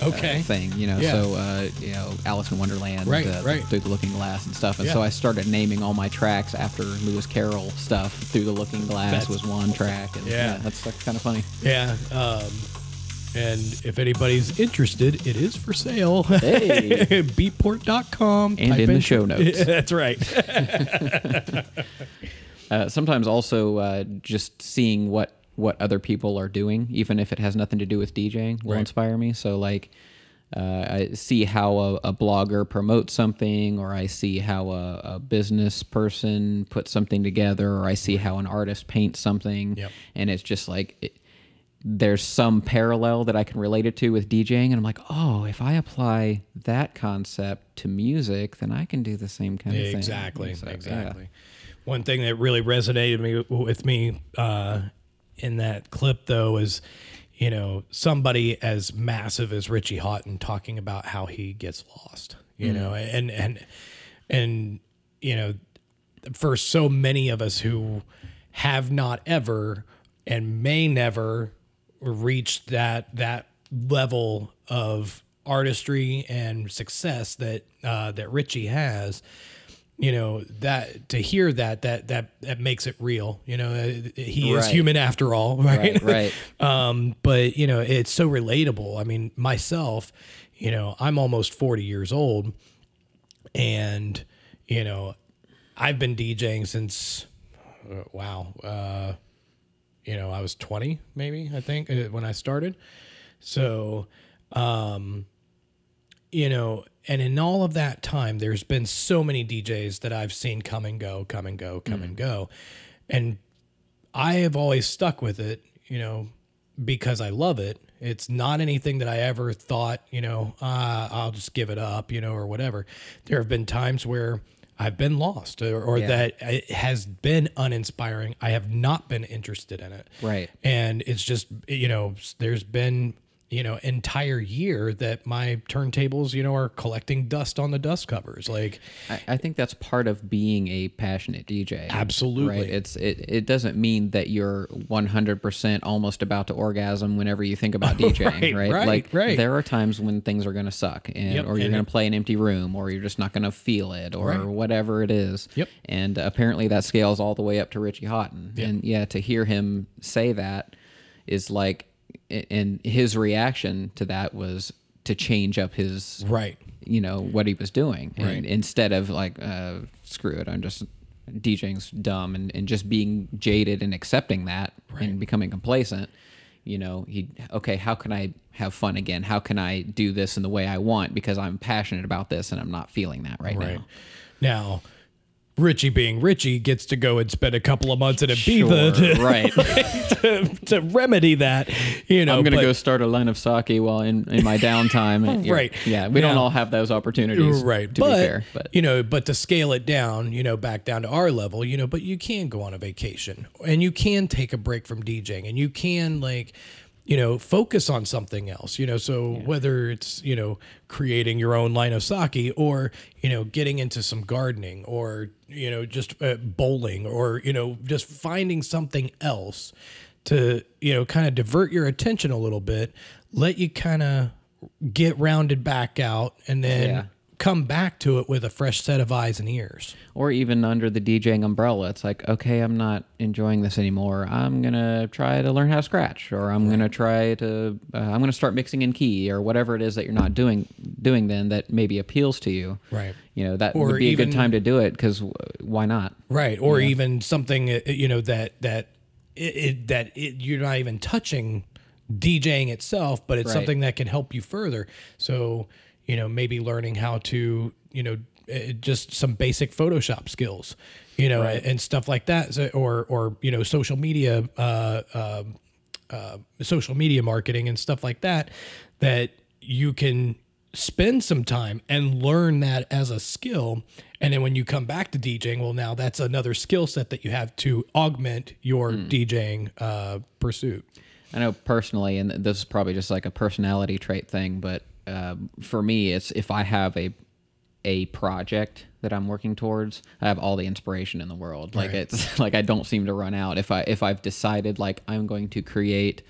Okay. uh, thing, you know. Yeah. So uh, you know, Alice in Wonderland, Right, uh, right. Through the Looking Glass and stuff. And Yeah. so I started naming all my tracks after Lewis Carroll stuff. Through the Looking Glass That's was one track, and Yeah. that's, that's kind of funny. Yeah. Um, and if anybody's interested, it is for sale. Hey. Beatport.com. And Type in the show notes. That's right. Uh, sometimes also uh, just seeing what what other people are doing, even if it has nothing to do with DJing, will Right. inspire me. So like. Uh, I see how a, a blogger promotes something, or I see how a, a business person puts something together, or I see how an artist paints something, Yep. and it's just like it, there's some parallel that I can relate it to with DJing, and I'm like, oh, if I apply that concept to music, then I can do the same kind of thing. Exactly. So, yeah. exactly. One thing that really resonated me with me uh, in that clip, though, is you know somebody as massive as Richie Hawtin talking about how he gets lost. You know, and and and you know, for so many of us who have not ever and may never reach that that level of artistry and success that uh, that Richie has, you know that to hear that that that that makes it real. You know, Uh, he is human after all, right? Right, right. um, but you know, it's so relatable. I mean, myself, you know, I'm almost 40 years old, and you know, I've been DJing since uh, wow, uh, you know, I was 20 maybe I think uh, when I started. So, um, you know, and in all of that time, there's been so many DJs that I've seen come and go, come and go, come and go, and I have always stuck with it, you know, because I love it. It's not anything that I ever thought, you know, uh, I'll just give it up, you know, or whatever. There have been times where I've been lost or, or Yeah. that it has been uninspiring. I have not been interested in it. Right. And it's just, you know, there's been, you know, entire year that my turntables, you know, are collecting dust on the dust covers. Like, I, I think that's part of being a passionate DJ. Absolutely. Right. It's it, it doesn't mean that you're 100% almost about to orgasm whenever you think about DJing, Right, right? right, like right. there are times when things are going to suck and Yep, or you're going to play an empty room or you're just not going to feel it or Right. whatever it is. Yep. And apparently that scales all the way up to Richie Hawtin. And yeah, to hear him say that is like and his reaction to that was to change up his right. you know what he was doing and Right. instead of like uh, screw it i'm just djing's dumb and, and just being jaded and accepting that and becoming complacent you know he okay how can i have fun again how can i do this in the way i want because i'm passionate about this and i'm not feeling that right, Right. now Now, Richie being Richie gets to go and spend a couple of months in Ibiza Sure, to, right to, to remedy that. You know, i'm gonna go start a line of sake while in, in my downtime and- Right. yeah we don't all have those opportunities right to but, be fair but you know but to scale it down you know back down to our level you know but you can go on a vacation and you can take a break from djing and you can like you know focus on something else you know so whether it's you know creating your own line of sake or you know getting into some gardening or you know just uh, bowling or you know just finding something else to you know kind of divert your attention a little bit let you kind of get rounded back out and then Yeah. Come back to it with a fresh set of eyes and ears. or even under the DJing umbrella. It's like, okay, I'm not enjoying this anymore. I'm gonna try to learn how to scratch, or I'm gonna try to, uh, I'm gonna start mixing in key, or whatever it is that you're not doing doing then that maybe appeals to you. Right. You know, that Or would be a good time to do it because why not? Right. Or even something uh, you know that that it, it that it, you're not even touching DJing itself, but it's Right. something that can help you further. So, you know, maybe learning how to, you know, uh, just some basic Photoshop skills, you know, and stuff like that, so, or or you know, social media, uh, um, uh, social media marketing and stuff like that, that you can spend some time and learn that as a skill. And then when you come back to DJing, well, now that's another skill set that you have to augment your DJing uh, pursuit. I know personally, and this is probably just like a personality trait thing, but um, for me, it's if I have a a project that I'm working towards, I have all the inspiration in the world. Like Right. it's like I don't seem to run out. If I if I've decided like I'm going to create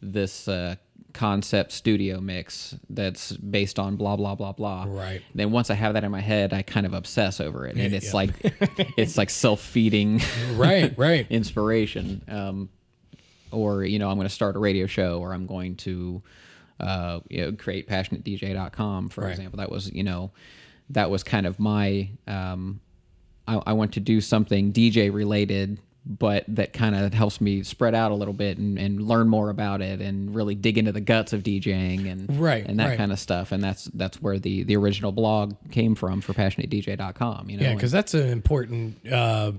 this uh, concept studio mix that's based on blah blah blah blah. Right. Then once I have that in my head, I kind of obsess over it, and it's yeah. like it's like self feeding Right, right. inspiration. Um, or you know, I'm going to start a radio show, or I'm going to uh, you know create passionatedj.com, for Right. example. That was you know that was kind of my um, I, I want to do something DJ related, but that kind of helps me spread out a little bit and, and learn more about it and really dig into the guts of DJing and Right, and that right. kind of stuff. And that's that's where the the original blog came from for passionatedj.com. You know, Yeah, because that's an important uh, uh,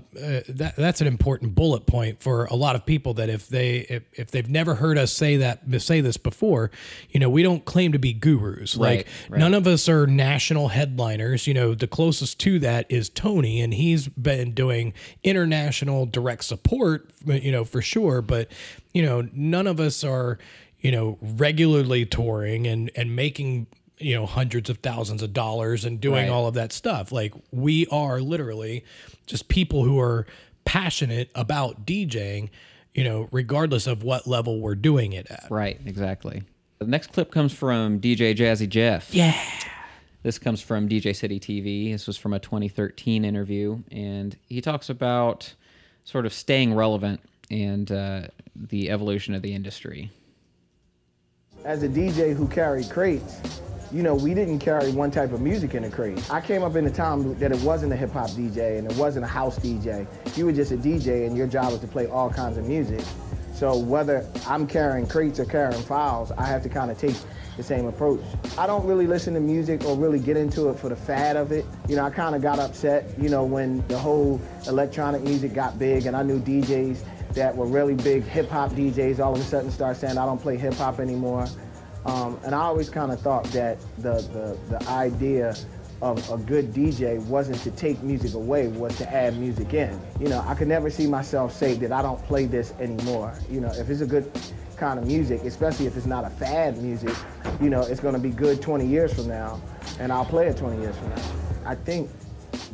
that that's an important bullet point for a lot of people. That if they if, if they've never heard us say that say this before, you know, we don't claim to be gurus. Right, like right. none of us are national headliners. You know, the closest to that is Tony, and he's been doing international direct support. You know, for sure. But you know, none of us are you know regularly touring and and making you know hundreds of thousands of dollars and doing Right. all of that stuff. Like we are literally just people who are passionate about DJing, you know, regardless of what level we're doing it at. Right, exactly. The next clip comes from DJ Jazzy Jeff. Yeah. This comes from DJ City TV. This was from a 2013 interview, and he talks about sort of staying relevant and uh, the evolution of the industry. As a DJ who carried crates, you know, we didn't carry one type of music in a crate. I came up in a time that it wasn't a hip hop DJ and it wasn't a house DJ. You were just a DJ and your job was to play all kinds of music. So whether I'm carrying crates or carrying files, I have to kind of take the same approach. I don't really listen to music or really get into it for the fad of it. You know, I kind of got upset, you know, when the whole electronic music got big and I knew DJs that were really big hip hop DJs all of a sudden start saying, I don't play hip hop anymore. Um, and I always kind of thought that the, the, the idea of a good DJ wasn't to take music away, was to add music in. You know, I could never see myself say that I don't play this anymore. You know, if it's a good kind of music, especially if it's not a fad music, you know, it's gonna be good 20 years from now, and I'll play it 20 years from now. I think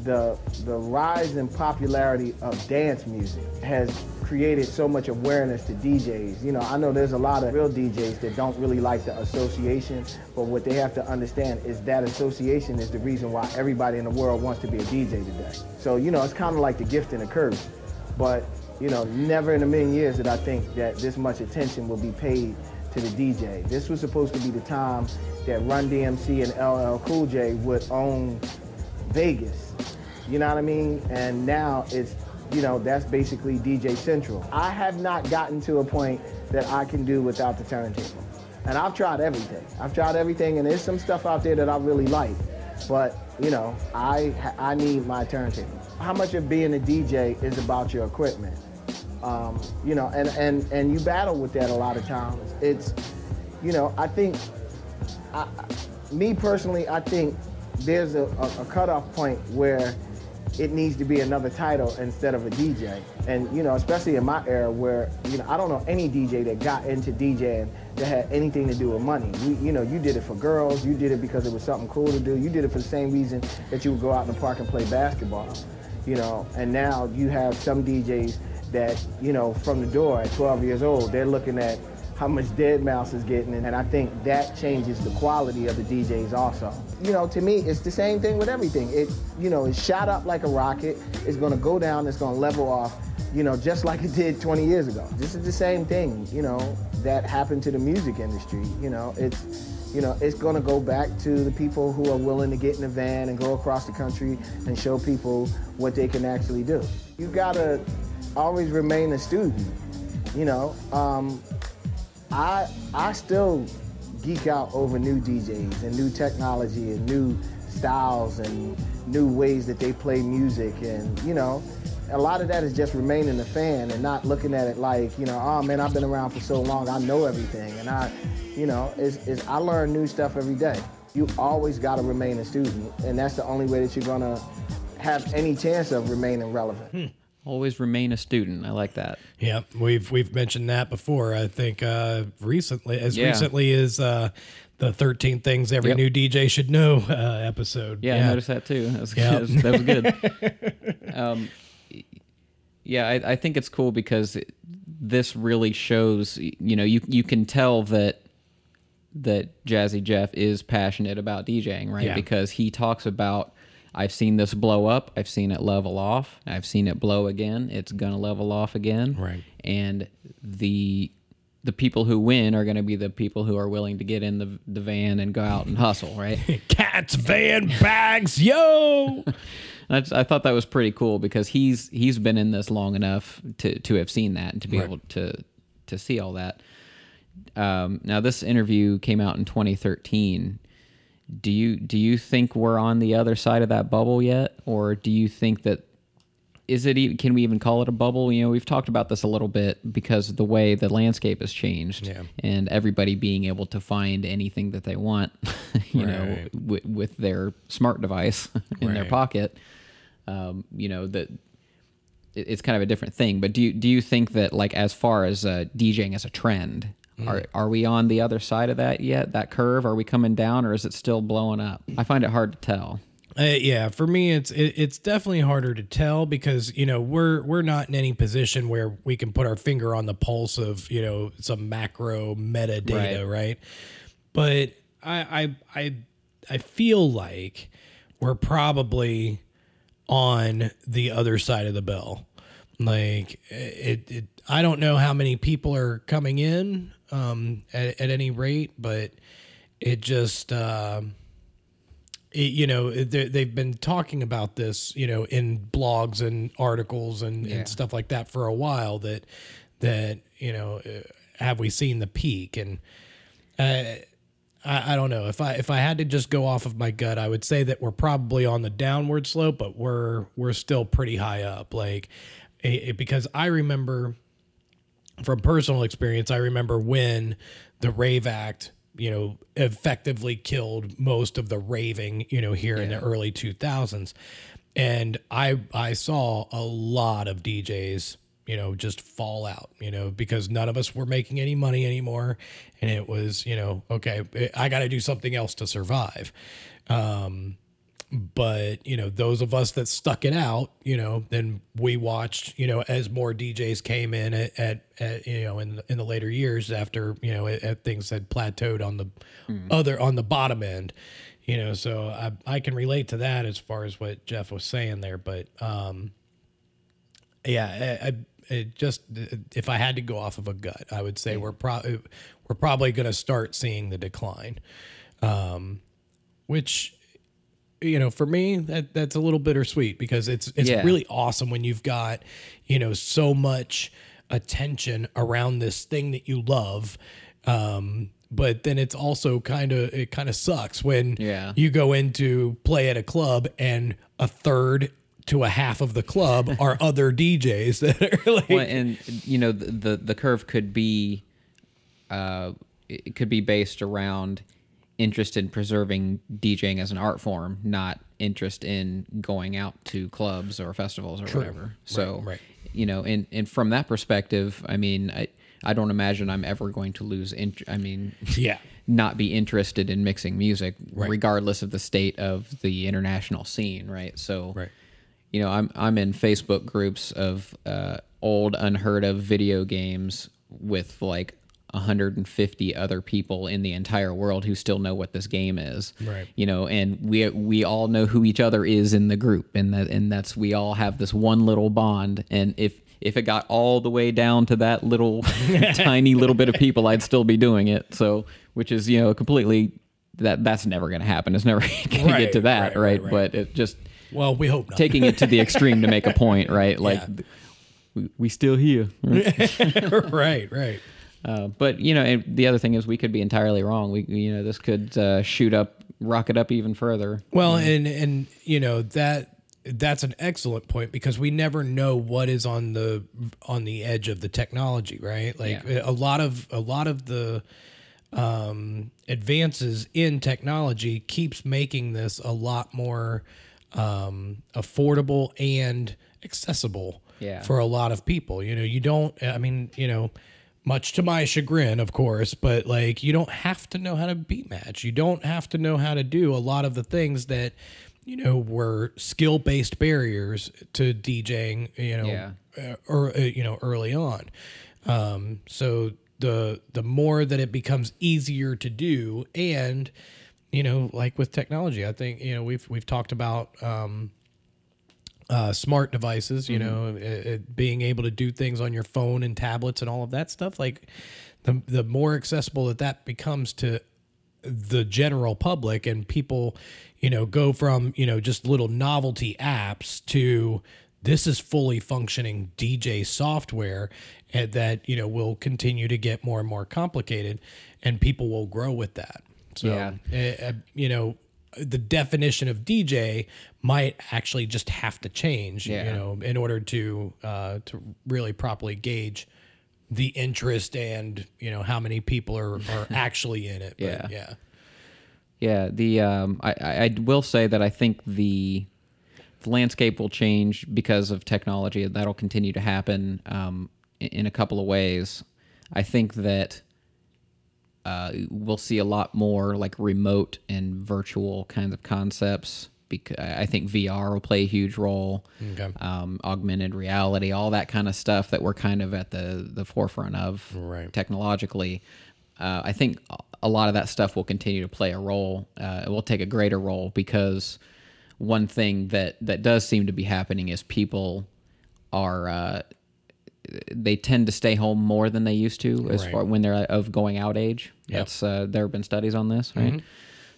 the the rise in popularity of dance music has created so much awareness to DJs. You know, I know there's a lot of real DJs that don't really like the association, but what they have to understand is that association is the reason why everybody in the world wants to be a DJ today. So, you know, it's kind of like the gift and the curse. But, you know, never in a million years did I think that this much attention will be paid to the DJ. This was supposed to be the time that Run DMC and LL Cool J would own Vegas. You know what I mean? And now it's, you know, that's basically DJ Central. I have not gotten to a point that I can do without the turntable. And I've tried everything. I've tried everything, and there's some stuff out there that I really like. But, you know, I, I need my turntable. How much of being a DJ is about your equipment? Um, you know, and, and, and you battle with that a lot of times. It's, you know, I think I, me personally, I think there's a, a, a cutoff point where it needs to be another title instead of a DJ. And you know, especially in my era where you know I don't know any DJ that got into DJing that had anything to do with money. You, you know, you did it for girls, you did it because it was something cool to do, you did it for the same reason that you would go out in the park and play basketball. You know, and now you have some DJs that you know from the door at 12 years old, they're looking at how much Deadmau5 is getting, in and I think that changes the quality of the DJs also. You know, to me, it's the same thing with everything. It, you know, it's shot up like a rocket. It's gonna go down. It's gonna level off. You know, just like it did 20 years ago. This is the same thing. You know, that happened to the music industry. You know, it's, you know, it's gonna go back to the people who are willing to get in a van and go across the country and show people what they can actually do. You gotta always remain a student. You know, um, I I still geek out over new DJs and new technology and new styles and new ways that they play music and you know a lot of that is just remaining a fan and not looking at it like you know oh man I've been around for so long I know everything and I you know is is I learn new stuff every day. You always got to remain a student and that's the only way that you're gonna have any chance of remaining relevant. Hmm. Always remain a student. I like that. Yeah, we've we've mentioned that before. I think uh, recently, as Yeah. recently as uh, the 13 things every Yep. new DJ should know uh, episode. Yeah, I noticed that too. That was, Yeah. that was, that was good. um, yeah, I, I think it's cool because it- this really shows. You know, you you can tell that that Jazzy Jeff is passionate about DJing, right? Yeah. Because he talks about I've seen this blow up, I've seen it level off, I've seen it blow again, it's gonna level off again. Right. And the the people who win are going to be the people who are willing to get in the the van and go out and hustle, right? Cats, van, bags, yo. That's, I thought that was pretty cool because he's he's been in this long enough to to have seen that and to be Right. able to to see all that. Um, now this interview came out in 2013. Do you do you think we're on the other side of that bubble yet, or do you think that is it? e- Can we even call it a bubble? You know, we've talked about this a little bit because the way the landscape has changed, Yeah. and everybody being able to find anything that they want, you know, w- with their smart device in their pocket. Um, you know that it's kind of a different thing. But do you do you think that like as far as uh, DJing as a trend, Mm. are are we on the other side of that yet? That curve? Are we coming down, or is it still blowing up? I find it hard to tell. Uh, yeah, for me, it's it, it's definitely harder to tell because you know we're we're not in any position where we can put our finger on the pulse of you know some macro metadata, Right. right? But I I I I feel like we're probably on the other side of the bell. Like it, it I don't know how many people are coming in um, at, at any rate, but it just. um it, you know they- they've been talking about this you know in blogs and articles and, Yeah. and stuff like that for a while that that you know uh, have we seen the peak and uh, I, I don't know if I if I had to just go off of my gut I would say that we're probably on the downward slope but we're we're still pretty high up like it, it- because I remember from personal experience, I remember when the Rave Act, you know, effectively killed most of the raving, you know, here in the early 2000s. And I I saw a lot of DJs, you know, just fall out, you know, because none of us were making any money anymore and it was, you know, okay, I got to do something else to survive. Um but you know those of us that stuck it out you know then we watched you know as more djs came in at, at, at you know in the, in the later years after you know it, it- things had plateaued on the other on the bottom end you know. So I, I can relate to that as far as what jeff was saying there but um yeah I, I it just if i had to go off of a gut i would say we're probably we're probably going to start seeing the decline um which you know, for me, that that's a little bittersweet because it's it's Yeah. really awesome when you've got, you know, so much attention around this thing that you love. Um, but then it's also kind of it kind of sucks when Yeah. you go into play at a club and a third to a half of the club are other DJs that are like Well, and you know the, the the curve could be, uh, it could be based around interest in preserving DJing as an art form, not interest in going out to clubs or festivals or whatever. So, right. you know, and and from that perspective, I mean, I I don't imagine I'm ever going to lose. Int- I mean, Yeah. not be interested in mixing music, Right. regardless of the state of the international scene, right? So, Right. you know, I'm I'm in Facebook groups of uh, old, unheard of video games with like 150 other people in the entire world who still know what this game is. Right. You know, and we we all know who each other is in the group, and that and that's we all have this one little bond. And if if it got all the way down to that little tiny little bit of people, I'd still be doing it. So, which is you know completely that that's never going to happen. It's never going to get to that, right, right, right, right. But it just well, we hope not. taking it to the extreme to make a point, right? Like Yeah. we, we still here. right? right, right. Uh, but you know, and the other thing is we could be entirely wrong. We you know this could uh, shoot up, rocket up even further. Well, and and you know that that's an excellent point because we never know what is on the on the edge of the technology, right? Like Yeah. a lot of a lot of the um, advances in technology keeps making this a lot more um, affordable and accessible Yeah. for a lot of people. You know, you don't. I mean, you know. Much to my chagrin, of course, but like you don't have to know how to beat match. You don't have to know how to do a lot of the things that you know were skill based barriers to DJing. You know, Yeah. uh, or uh, you know early on. Um, so the the more that it becomes easier to do, and you know, like with technology, I think you know we've we've talked about. Um, uh, smart devices, you know, it, it being able to do things on your phone and tablets and all of that stuff. Like the the more accessible that that becomes to the general public and people, you know, go from you know just little novelty apps to this is fully functioning DJ software that you know will continue to get more and more complicated, and people will grow with that. So, Yeah. uh, you know, the definition of DJ might actually just have to change, you know, in order to uh, to really properly gauge the interest and you know how many people are, are actually in it. But, Yeah. yeah. Yeah, the um, I, I I will say that I think the the landscape will change because of technology. and That'll continue to happen um, in, in a couple of ways. I think that uh, we'll see a lot more like remote and virtual kinds of concepts. Because I think VR will play a huge role. Okay. Um, augmented reality, all that kind of stuff that we're kind of at the the forefront of Right. technologically. Uh, I think a lot of that stuff will continue to play a role. Uh, it will take a greater role because one thing that that does seem to be happening is people are uh, they tend to stay home more than they used to as Right. far when they're of going out age. Yep. That's uh, there have been studies on this, right?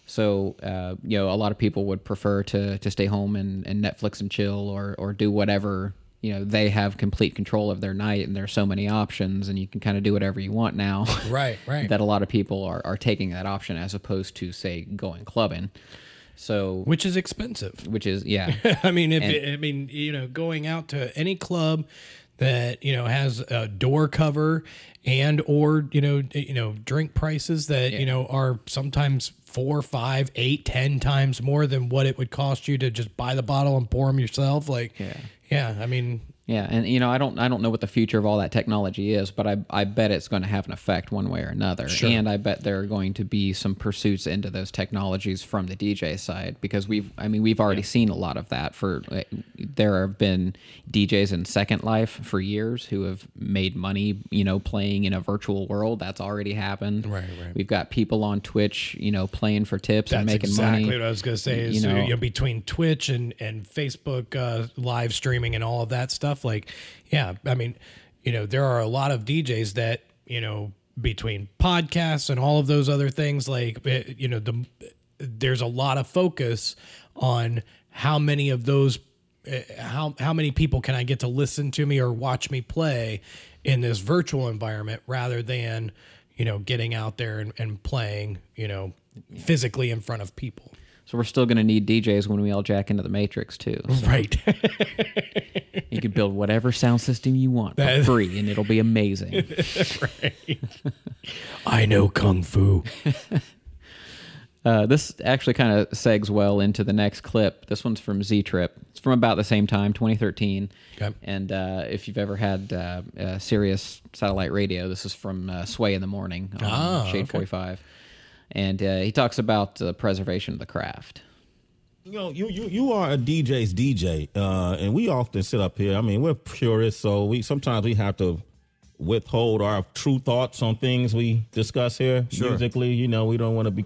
So uh, you know, a lot of people would prefer to to stay home and, and Netflix and chill or or do whatever. You know, they have complete control of their night, and there's so many options, and you can kind of do whatever you want now. Right, right. that a lot of people are, are taking that option as opposed to say going clubbing. So, Which is expensive. which is yeah, I mean, if And- it, I mean, you know, going out to any club that you know has a door cover and or you know you know drink prices that you know are sometimes four, five, eight, ten times more than what it would cost you to just buy the bottle and pour them yourself. Like, Yeah. yeah. I mean, Yeah, and you know, I don't I don't know what the future of all that technology is, but I I bet it's going to have an effect one way or another. Sure. And I bet there are going to be some pursuits into those technologies from the DJ side because we've I mean we've already seen a lot of that for there have been DJs in Second Life for years who have made money, you know, playing in a virtual world. That's already happened. Right, right. We've got people on Twitch, you know, playing for tips that's and making exactly money. what I was going to say. Is you you know, know, between Twitch and and Facebook uh, live streaming and all of that stuff. Like, yeah, I mean, you know, there are a lot of DJs that you know between podcasts and all of those other things. Like, eh, you know, the there's a lot of focus on how many of those. eh, How how many people can I get to listen to me or watch me play in this virtual environment rather than you know getting out there and, and playing you know physically in front of people. So we're still going to need DJs when we all jack into the Matrix too. So Right. You can build whatever sound system you want for free, and it'll be amazing. I know kung fu. Uh, this actually kind of segs well into the next clip. This one's from Z Trip. It's from about the same time, 2013. Okay. And uh, if you've ever had uh, uh, Sirius satellite radio, this is from uh, Sway in the Morning on Ah, Shade okay. 45. And uh, he talks about the preservation of the craft. You know, you you you are a DJ's DJ, uh, and we often sit up here. I mean, we're purists, so we sometimes we have to withhold our true thoughts on things we discuss here musically. You know, we don't want to be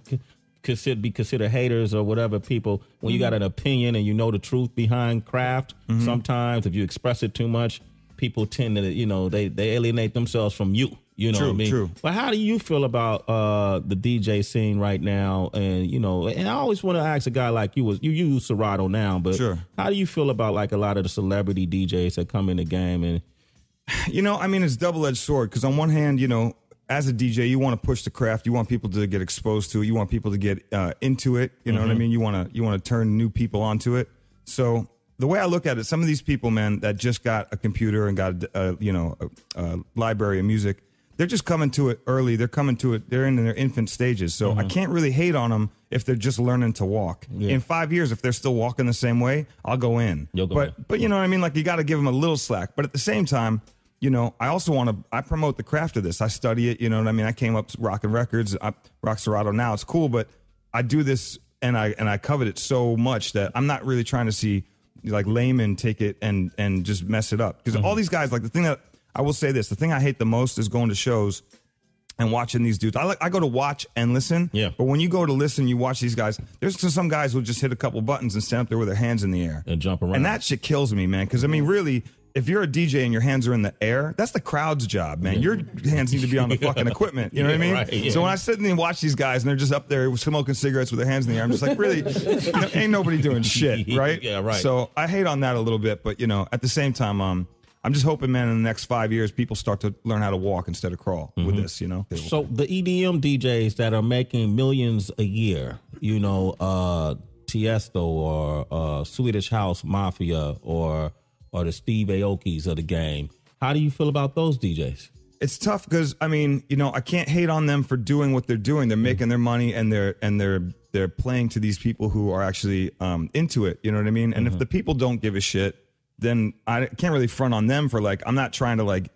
considered be considered haters or whatever. People, when you got an opinion and you know the truth behind craft, sometimes if you express it too much, people tend to you know they they alienate themselves from you. You know True, what I mean? true. But how do you feel about uh, the DJ scene right now? And you know, and I always want to ask a guy like you was you use Serato now, but Sure. how do you feel about like a lot of the celebrity DJs that come in the game and You know, I mean, it's double edged sword because on one hand, you know, as a DJ, you want to push the craft. You want people to get exposed to it. You want people to get uh, into it. You know what I mean? You want to you want to turn new people onto it. So the way I look at it, some of these people, man, that just got a computer and got a, you know a, a library of music, they're just coming to it early. They're coming to it. They're in their infant stages. So I mm-hmm. can't really hate on them if they're just learning to walk. In five years, if they're still walking the same way, I'll go in. You'll go but in. but you know what I mean? Like you got to give them a little slack. But at the same time, you know, I also want to. I promote the craft of this. I study it. You know what I mean? I came up rocking records. I rock Serato now. It's cool, but I do this and I and I covet it so much that I'm not really trying to see like laymen take it and and just mess it up. Because mm-hmm. all these guys, like the thing that I will say this, the thing I hate the most is going to shows and watching these dudes. I like I go to watch and listen. Yeah. But when you go to listen, you watch these guys. There's some guys who just hit a couple buttons and stand up there with their hands in the air and jump around. And that shit kills me, man. Because I mean, really, if you're a DJ and your hands are in the air, that's the crowd's job, man. Your hands need to be on the fucking equipment. You know what I mean? right, yeah. So when I sit and watch these guys and they're just up there smoking cigarettes with their hands in the air, I'm just like, really, you know, ain't nobody doing shit, right? Yeah, right. So I hate on that a little bit, but you know, at the same time, um, I'm just hoping, man, in the next five years, people start to learn how to walk instead of crawl with this. You know. So the EDM DJs that are making millions a year, you know, uh Tiesto or uh Swedish House Mafia or or the Steve Aokis of the game. How do you feel about those DJs? it's tough because I mean, you know, I can't hate on them for doing what they're doing. They're making their money and they're and they're they're playing to these people who are actually um, into it. You know what I mean? And if the people don't give a shit, then I can't really front on them for like I'm not trying to like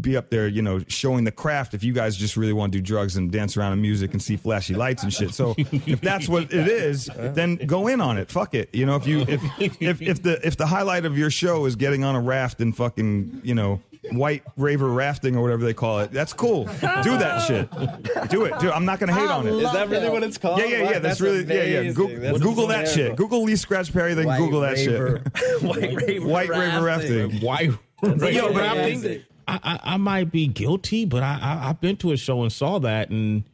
be up there, you know, showing the craft if you guys just really want to do drugs and dance around to music and see flashy lights and shit. So if that's what it is, then go in on it. Fuck it. You know, if you if if if the if the highlight of your show is getting on a raft and fucking, you know, white raver rafting or whatever they call it, that's cool. Do that shit. Do it. Do it. I'm not gonna hate on it. Is that really what it's called? Yeah, yeah, yeah. Wow, That's, really yeah, yeah. Go- That's Google that shit. Google Lee Scratch Perry, then White Google that raver- shit. White raver rafting. White raver rafting. White That's Yo, but I think I, I, I might be guilty, but I, I I've been to a show and saw that, and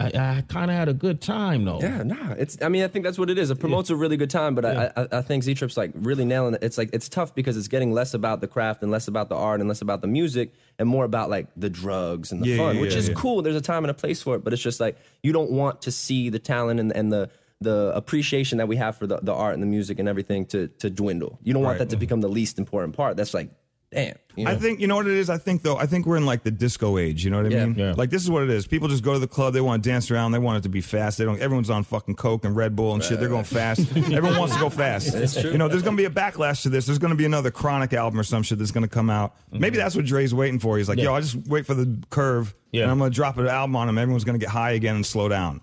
I, I kind of had a good time though. Yeah, nah. It's. I mean, I think that's what it is. It promotes a really good time, but I, I, I think Z-Trip's like really nailing it. It's like it's tough because it's getting less about the craft and less about the art and less about the music and more about like the drugs and the Yeah, fun, yeah, which yeah, is yeah. cool. There's a time and a place for it, but it's just like you don't want to see the talent and, and the the appreciation that we have for the, the art and the music and everything to to dwindle. You don't want Right. that to become the least important part. That's like, damn. You know? I think you know what it is. I think though. I think we're in like the disco age. You know what I Yeah. mean? Yeah. Like this is what it is. People just go to the club. They want to dance around. They want it to be fast. They don't. Everyone's on fucking coke and Red Bull and shit. They're going fast. Everyone wants to go fast. That's true. You know, there's going to be a backlash to this. There's going to be another Chronic album or some shit that's going to come out. Maybe that's what Dre's waiting for. He's like, Mm-hmm. Yeah. yo, I just wait for the curve, Yeah. and I'm going to drop an album on him. Everyone's going to get high again and slow down.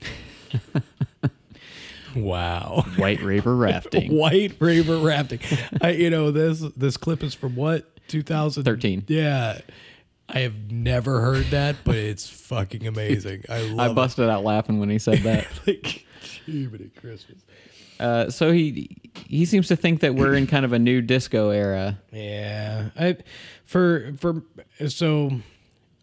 Wow. White Raver rafting. White raver rafting. I, you know this this clip is from what 2013. Yeah, I have never heard that, but it's fucking amazing. I love I busted out laughing when he said that. it. like Jiminy Christmas. Uh, so he he seems to think that we're in kind of a new disco era. Yeah, I for for so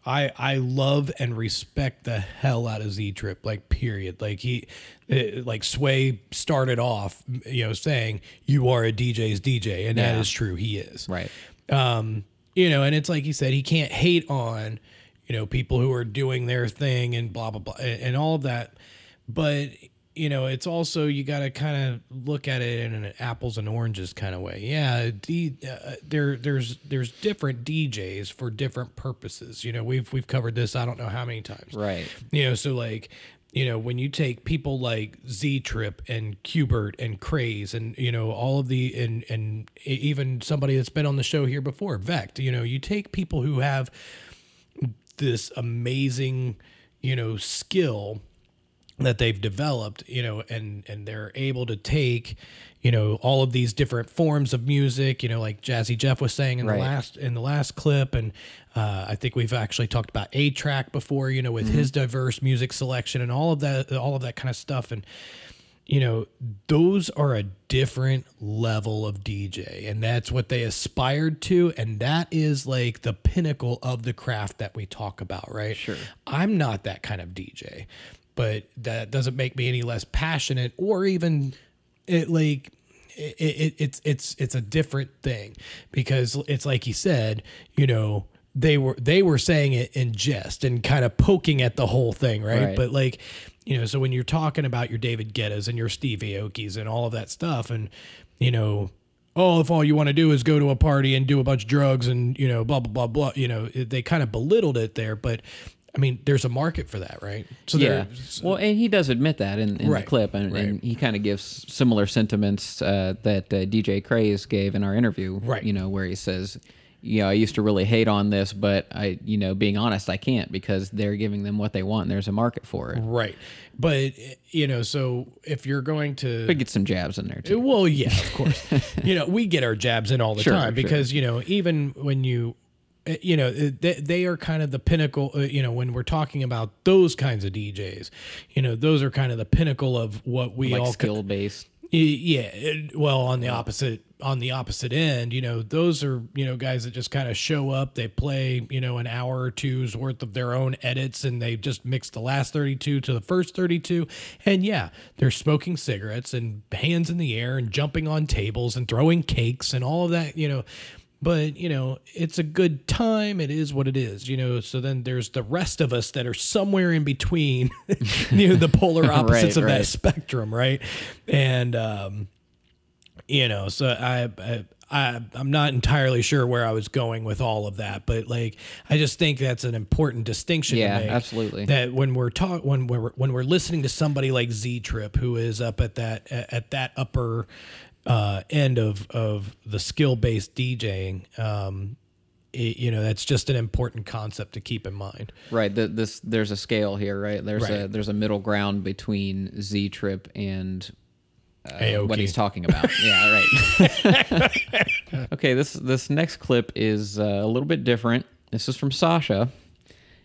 I I love and respect the hell out of Z-Trip. Like period. Like he uh, like Sway started off, you know, saying you are a DJ's DJ, and that Yeah. is true. He is Right. um, you know, and it's like he said, he can't hate on, you know, people who are doing their thing and blah blah blah and, and all of that. But you know, it's also you got to kind of look at it in an apples and oranges kind of way. Yeah, D, uh, there there's there's different DJs for different purposes. You know, we've we've covered this I don't know how many times. Right. You know, so like, you know, when you take people like Z-Trip and Qbert and Craze and you know all of the and and even somebody that's been on the show here before, Vect. You know, you take people who have this amazing, you know, skill that they've developed, you know, and and they're able to take, you know, all of these different forms of music, you know, like Jazzy Jeff was saying in Right. the last in the last clip, and uh, I think we've actually talked about A-Trak before, you know, with his diverse music selection and all of that, all of that kind of stuff, and you know, those are a different level of DJ, and that's what they aspired to, and that is like the pinnacle of the craft that we talk about, right? Sure. I'm not that kind of DJ, but that doesn't make me any less passionate or even it like it, it, it's it's it's a different thing because it's like he said, you know, they were they were saying it in jest and kind of poking at the whole thing, right? Right. But like, you know, so when you're talking about your David Guettas and your Steve Aoki's and all of that stuff, and you know, oh, if all you want to do is go to a party and do a bunch of drugs and you know, blah blah blah blah, you know, it- they kind of belittled it there, but. I mean, there's a market for that, right? So yeah. there- Well, and he does admit that in, in Right, the clip, and, and he kind of gives similar sentiments uh, that uh, DJ Craze gave in our interview. Right. You know, where he says, "You know, I used to really hate on this, but I, you know, being honest, I can't because they're giving them what they want. and There's a market for it. Right. But you know, so if you're going to But get some jabs in there too. Well, yeah, of course. you know, we get our jabs in all the Sure, time sure. because, you know, even when you you know uh, they, they are kind of the pinnacle uh, you know when we're talking about those kinds of djs you know those are kind of the pinnacle of what we like all skill based. yeah it- well on the opposite on the opposite end you know those are you know guys that just kind of show up they play you know an hour or two's worth of their own edits and they just mix the last 32 to the first 32 and yeah they're smoking cigarettes and hands in the air and jumping on tables and throwing cakes and all of that you know but you know it's a good time it is what it is you know so then there's the rest of us that are somewhere in between you know the polar opposites Right, of that spectrum right and um you know so I, I I, I'm not entirely sure where I was going with all of that, but like I just think that's an important distinction. Yeah, to make, absolutely. That when we're talk when we're when we're listening to somebody like Z-Trip, who is up at that at that upper uh, end of of the skill based DJing, um, it, you know that's just an important concept to keep in mind. Right. The, this there's a scale here, right? There's a there's a middle ground between Z-Trip and uh, what he's talking about. yeah, right. okay, this this next clip is uh, a little bit different. This is from Sasha,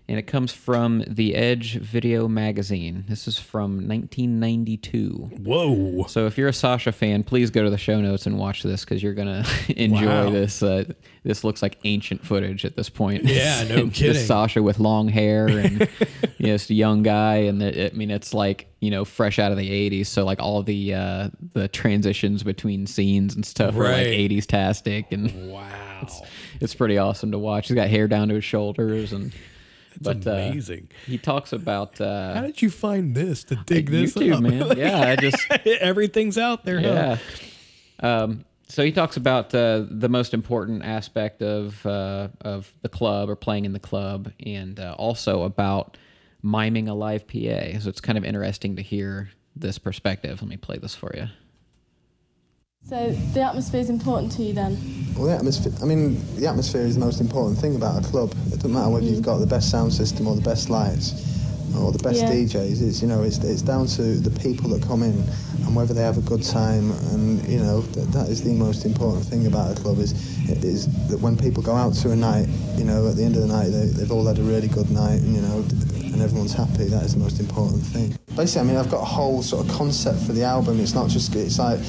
and it comes from the Edge Video Magazine. This is from 1992. Whoa! So if you're a Sasha fan, please go to the show notes and watch this because you're gonna enjoy Wow. this. Uh, this looks like ancient footage at this point. Yeah, no kidding. Sasha with long hair and you know, just a young guy, and the, I mean, it's like you know, fresh out of the '80s. So like all the uh, the transitions between scenes and stuff are like Right. '80s tastic, and wow, it's, it's pretty awesome to watch. He's got hair down to his shoulders, and but uh, amazing. he talks about uh, How did you find this to dig this YouTube, up? man. Yeah, I just everything's out there. yeah. Huh? Um, so he talks about uh, the most important aspect of uh, of the club or playing in the club, and uh, also about miming a live PA. So it's kind of interesting to hear this perspective. Let me play this for you. So the atmosphere is important to you then? Well, the atmosphere. I mean, the atmosphere is the most important thing about a club. It doesn't matter whether you've mm. got the best sound system or the best lights or the best Yeah. DJs. It's you know, it's, it's down to the people that come in and whether they have a good time. And you know, that, that is the most important thing about a club is is that when people go out to a night, you know, at the end of the night they, they've all had a really good night, and you know, and everyone's happy. That is the most important thing. Basically, I mean, I've got a whole sort of concept for the album. It's not just it's like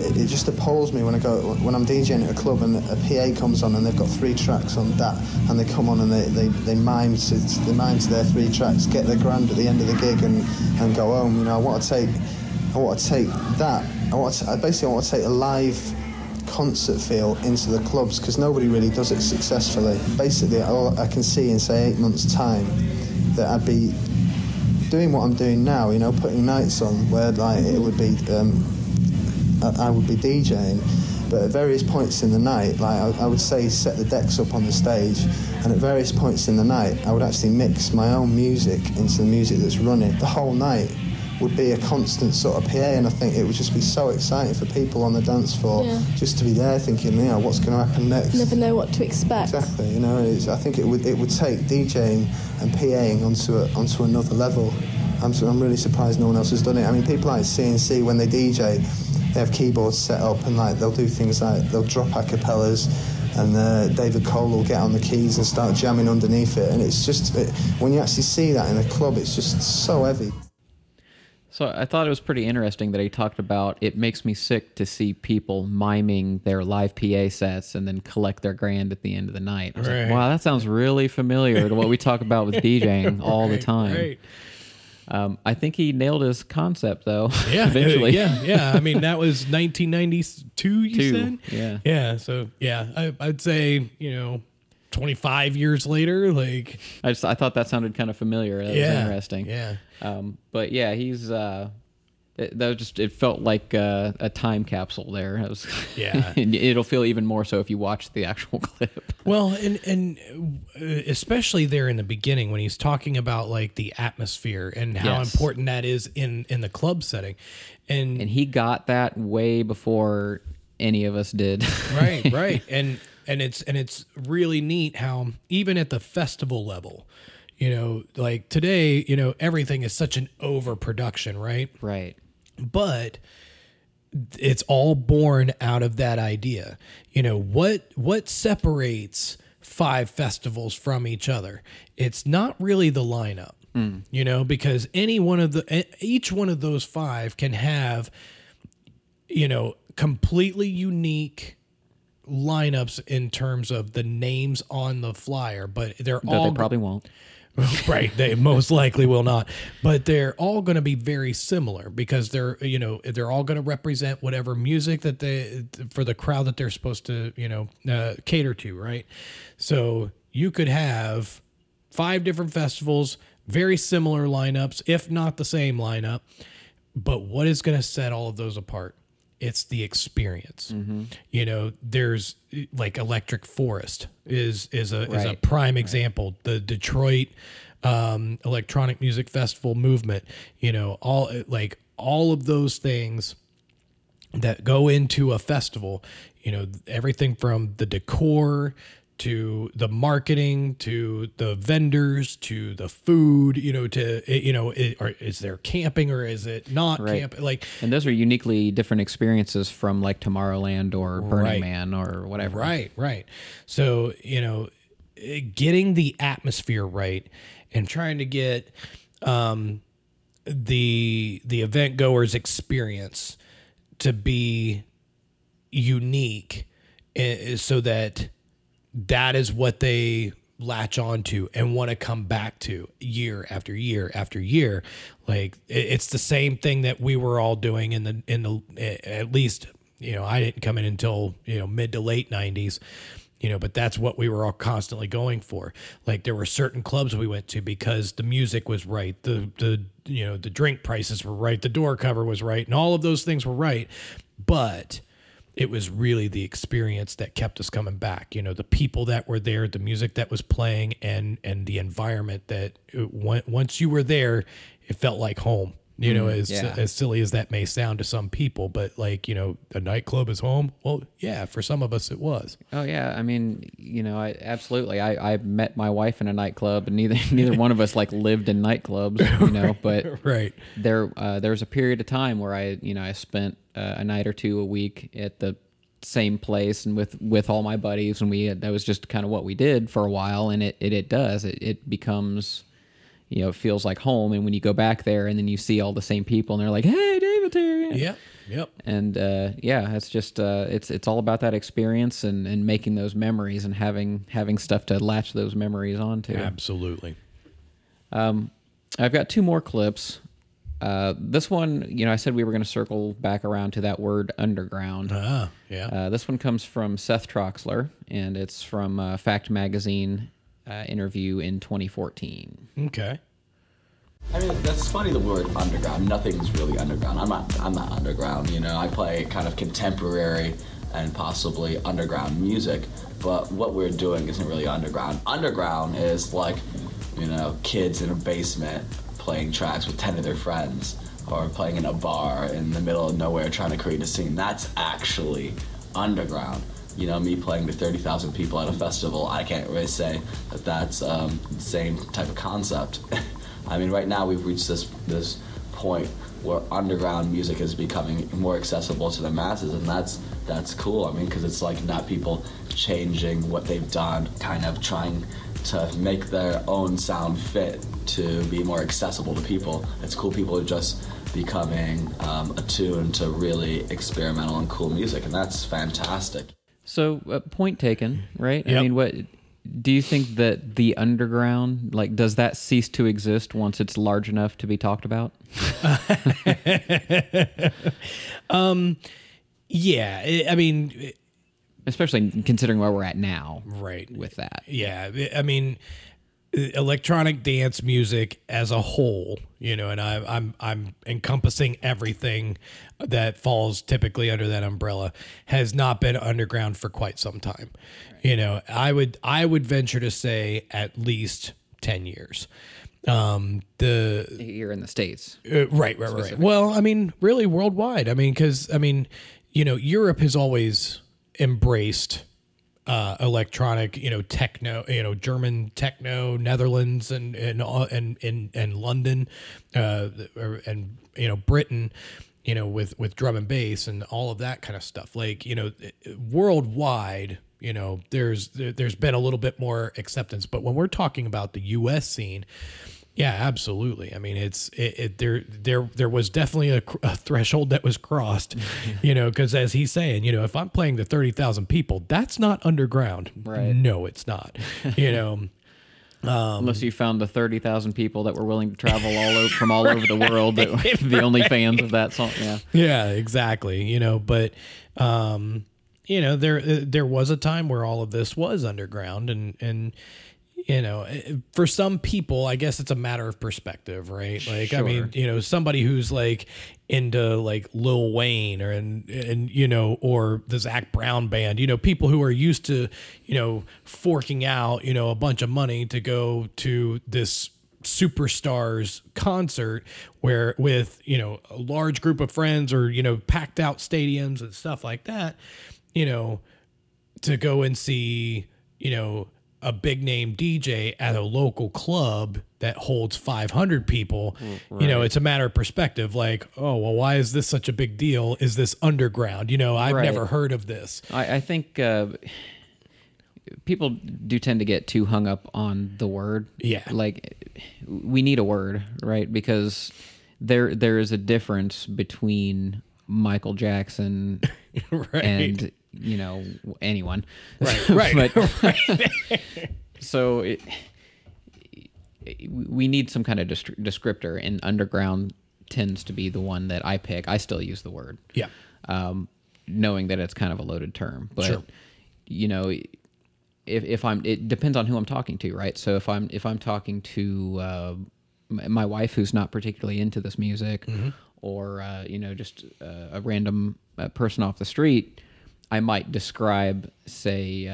it, it just appalls me when I go when I'm DJing at a club and a PA comes on and they've got three tracks on that and they come on and they, they, they mime to they mime to their three tracks, get their grand at the end of the gig and, and go home. You know, I want to take I want to take that. I want to, I basically want to take a live concert feel into the clubs because nobody really does it successfully. Basically, all I can see in say eight months' time that I'd be doing what I'm doing now. You know, putting nights on where like it would be. Um, I, I would be DJing, but at various points in the night, like I, I would say, set the decks up on the stage, and at various points in the night, I would actually mix my own music into the music that's running. The whole night would be a constant sort of PA, and I think it would just be so exciting for people on the dance floor Yeah. just to be there, thinking, you know, what's going to happen next. Never know what to expect. Exactly, you know, it's, I think it would it would take DJing and PAing onto a, onto another level. I'm, I'm really surprised no one else has done it. I mean, people like CNC when they DJ, they have keyboards set up and like they'll do things like they'll drop acapellas. And uh, David Cole will get on the keys and start jamming underneath it, and it's just it, when you actually see that in a club, it's just so heavy. So I thought it was pretty interesting that he talked about it makes me sick to see people miming their live PA sets and then collect their grand at the end of the night. I was Right. like, wow, that sounds really familiar to what we talk about with DJing all the time. right. Um, I think he nailed his concept though. Yeah, eventually. yeah, yeah. I mean, that was 1992. You Two, said, yeah. yeah. So yeah, I, I'd say you know, 25 years later, like I just I thought that sounded kind of familiar. That was Yeah, interesting. yeah. Um, but yeah, he's uh, it, that was just it felt like uh, a time capsule there. It was, Yeah. and it'll feel even more so if you watch the actual clip. Well, and and uh, especially there in the beginning when he's talking about like the atmosphere and how Yes. important that is in in the club setting, and and he got that way before any of us did. right, right, and and it's and it's really neat how even at the festival level, you know, like today, you know, everything is such an overproduction, right? Right. But it's all born out of that idea. You know, what what separates five festivals from each other. It's not really the lineup, Mm. you know, because any one of the each one of those five can have you know completely unique lineups in terms of the names on the flyer, but they're Though all they probably won't. right they most likely will not. But they're all going to be very similar because they're you know they're all going to represent whatever music that they for the crowd that they're supposed to you know uh, cater to right? So you could have five different festivals very similar lineups if not the same lineup. But what is going to set all of those apart it's the experience. You know there's like electric forest is is a is a prime example. The detroit um electronic music festival movement you know all like all of those things that go into a festival you know everything from the decor to the marketing to the vendors to the food you know to you know it, or is there camping or is it not Right. camping like And those are uniquely different experiences from like Tomorrowland or Burning Right. Man or whatever. Right, right. So, you know, eh, getting the atmosphere right and trying to get um, the the event goers experience to be unique eh, so that that is what they latch on to and want to come back to year after year after year. Like it's the same thing that we were all doing in the in the at least you know I didn't come in until you know mid to late 90s you know but that's what we were all constantly going for. Like there were certain clubs we went to because the music was right the the you know the drink prices were right the door cover was right and all of those things were right. But it was really the experience that kept us coming back you know the people that were there the music that was playing and and the environment that uh, on- once you were there it felt like home you know Mm, as yeah. as silly as that may sound to some people but like you know a nightclub is home well yeah for some of us it was Oh yeah, I mean, you know, I absolutely. I, I met my wife in a nightclub, and neither neither one of us like lived in nightclubs, you know. But right there, uh, there was a period of time where I, you know, I spent uh, a night or two a week at the same place and with with all my buddies, and we had, that was just kind of what we did for a while, and it it, it does it, it becomes. You know, it feels like home, and when you go back there, and then you see all the same people, and they're like, "Hey, david here." Yep, yep. and uh, yeah, it's just uh, it's it's all about that experience and, and making those memories and having having stuff to latch those memories onto. absolutely Um, I've got two more clips. Uh, this one, you know, I said we were going to circle back around to that word underground. Ah, yeah. Uh, this one comes from Seth Troxler, and it's from uh, Fact Magazine uh, interview in 2014. okay I mean, that's funny. The word underground. Nothing's really underground. I'm not. I'm not underground. You know, I play kind of contemporary and possibly underground music. But what we're doing isn't really underground. Underground is like, you know, kids in a basement playing tracks with ten of their friends, or playing in a bar in the middle of nowhere trying to create a scene. That's actually underground. You know, me playing to 30,000 people at a festival, I can't really say that that's um, the same type of concept. I mean, right now we've reached this this point where underground music is becoming more accessible to the masses, and that's that's cool. I mean, because it's like not people changing what they've done, kind of trying to make their own sound fit to be more accessible to people. It's cool. People are just becoming um, attuned to really experimental and cool music, and that's fantastic. So, uh, point taken, right? I mean, what do you think that the underground, like, does that cease to exist once it's large enough to be talked about? um yeah i I mean especially considering where we're at now right. with that. Yeah i mean electronic dance music as a whole you know and I, i'm i'm encompassing everything that falls typically under that umbrella has not been underground for quite some time. You know i would i would venture to say at least 10 years. Um the here in the states. Uh, right right right well i mean really worldwide. I mean because i mean you know europe has always embraced uh, electronic, you know, techno, you know, German techno, Netherlands, and and and and, and London, uh, and you know, Britain, you know, with with drum and bass and all of that kind of stuff. Like you know, worldwide, you know, there's there- there's been a little bit more acceptance. But when we're talking about the U.S. scene, yeah, absolutely. I mean, it's it, it there there there was definitely a, a threshold that was crossed, you know, because as he's saying, you know, if I'm playing to thirty thousand people, that's not underground. Right. No, it's not. You know. Um, Unless you found the thirty thousand people that were willing to travel all over from all over the world that were the only fans of that song. Yeah. Yeah, exactly. You know, but um, you know, there there was a time where all of this was underground, and and you know, eh, for some people, I guess it's a matter of perspective, right? Like, I mean, you know, somebody who's like into like Lil Wayne or and and you know, or the Zac Brown band, you know, people who are used to you know forking out you know a bunch of money to go to this superstars concert where with you know a large group of friends or you know packed out stadiums and stuff like that you know to go and see you know a big name DJ at a local club that holds 500 people you know it's a matter of perspective like oh well why is this such a big deal is this underground you know I've Right. never heard of this I, I think uh, people do tend to get too hung up on the word. Yeah. Like we need a word, right? Because there there is a difference between Michael Jackson Right. and you know anyone. Right, right, But- so it, we need some kind of descriptor, and underground tends to be the one that I pick. I still use the word Yeah. um, knowing that it's kind of a loaded term. But Sure. you know, if if I'm, it depends on who I'm talking to, right? So if I'm if I'm talking to uh, my wife who's not particularly into this music, Mm-hmm. or uh, you know, just uh, a random uh, person off the street. I might describe, say,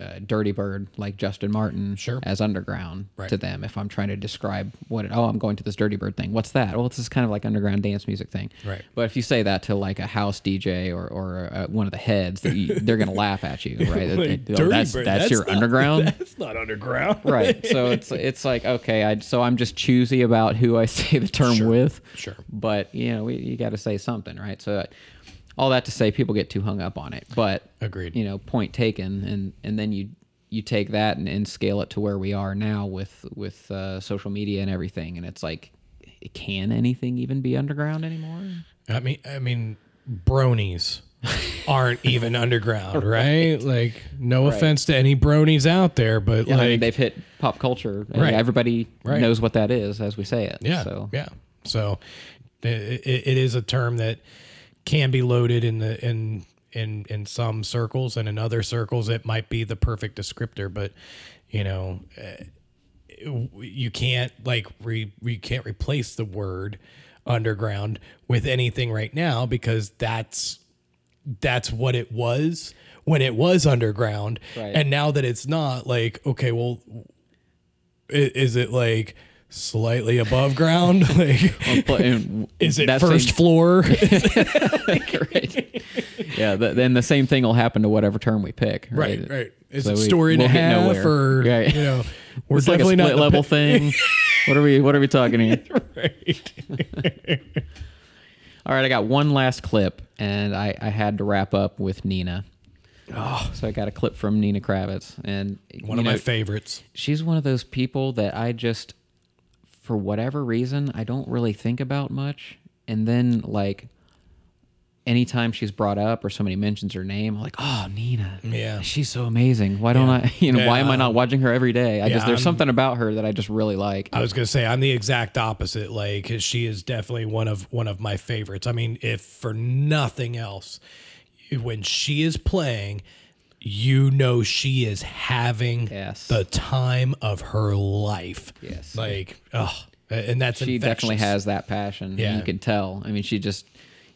uh, uh, Dirty Bird, like Justin Martin, Sure. as underground Right. to them. If I'm trying to describe what, it, oh, I'm going to this Dirty Bird thing. What's that? Well, it's this kind of like underground dance music thing. Right. But if you say that to like a house DJ or, or uh, one of the heads, that you, they're going to laugh at you, right? Like, It- it- oh, Dirty that's, Bird, that's, that's your not- underground, that's not underground right? So it's it's like okay, I so I'm just choosy about who I say the term Sure, with, sure. But you know, we, you got to say something, right? So all that to say, people get too hung up on it, but Agreed. You know, point taken, and and then you you take that and, and scale it to where we are now with with uh, social media and everything, and it's like, can anything even be underground anymore? I mean, I mean, bronies aren't even underground, right? Like, no Right. offense to any bronies out there, but Yeah, I mean, like, they've hit pop culture. and Right. Everybody Right. knows what that is as we say it. yeah, So yeah. So it, it is a term that can be loaded in the in in in some circles, and in other circles, it might be the perfect descriptor. But you know, eh, you can't like re, you can't replace the word underground with anything right now because that's that's what it was when it was underground Right. and now that it's not like okay well is it like slightly above ground like Well, but- and is it first same- floor right. Yeah, th- then the same thing will happen to whatever term we pick. Right, right right is So it we- story and we'll a half nowhere. or Right. you know we're it's like a definitely split not level thing. what are we? What are we talking here? right All right, I got one last clip, and I, I had to wrap up with Nina. Oh, so I got a clip from Nina Kraviz, and one of my favorites She's one of those people that I just, for whatever reason, I don't really think about much, and then like. Anytime she's brought up or somebody mentions her name, I'm like, "Oh, Nina, Yeah. she's so amazing. Why don't Yeah. I? You know, why am I not watching her every day? I Yeah, just there's I'm- something about her that I just really like. I was gonna say I'm the exact opposite. Like she is definitely one of one of my favorites. I mean, if for nothing else, when she is playing, you know she is having Yes. the time of her life. Yes. Like, oh, and that's she definitely has that passion. Yeah. you can tell. I mean, she just,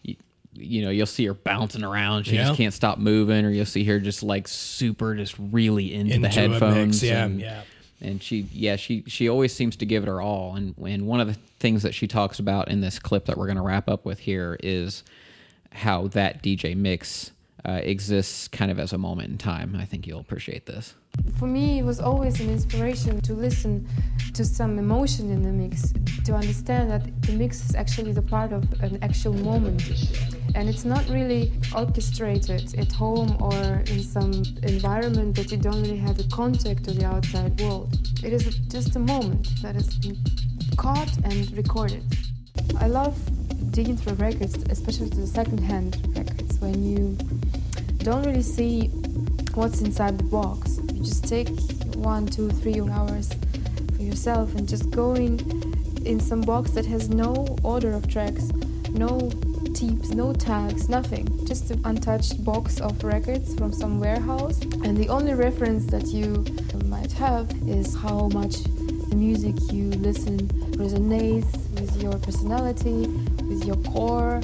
you, you know, you'll see her bouncing around. She Yeah. just can't stop moving, or you'll see her just like super, just really into, the Into mix, headphones. yeah, and, yeah. And she, yeah, she she always seems to give it her all. And and one of the things that she talks about in this clip that we're going to wrap up with here is how that DJ mix uh, exists kind of as a moment in time. I think you'll appreciate this. For me, it was always an inspiration to listen to some emotion in the mix, to understand that the mix is actually the part of an actual moment. And it's not really orchestrated at home or in some environment that you don't really have a contact to the outside world. It is just a moment that been caught and recorded. I love digging through records, especially the second-hand records, when you don't really see what's inside the box. You just take one, two, three hours for yourself and just go in in some box that has no order of tracks, no tapes, no tags, nothing. Just an untouched box of records from some warehouse. And the only reference that you might have is how much the music you listen resonates with your personality, with your core.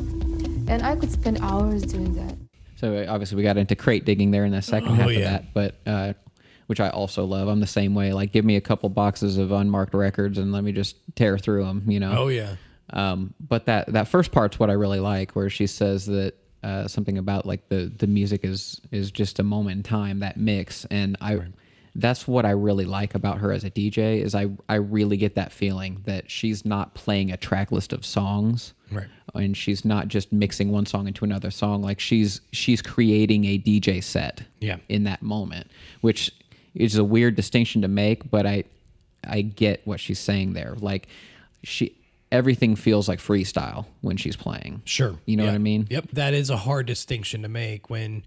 And I could spend hours doing that. So uh, obviously we got into crate digging there in the second Oh, half yeah. of that, but uh, which I also love. I'm the same way. Like, give me a couple boxes of unmarked records and let me just tear through them. You know. Oh, yeah. Um, but that that first part's what I really like, where she says that uh, something about like the the music is is just a moment in time, that mix, and I. That's what I really like about her as a DJ is I I really get that feeling that she's not playing a track list of songs Right. and she's not just mixing one song into another song like she's she's creating a DJ set Yeah. in that moment which is a weird distinction to make but I I get what she's saying there like she everything feels like freestyle when she's playing Sure. you know what I mean Yep. That is a hard distinction to make when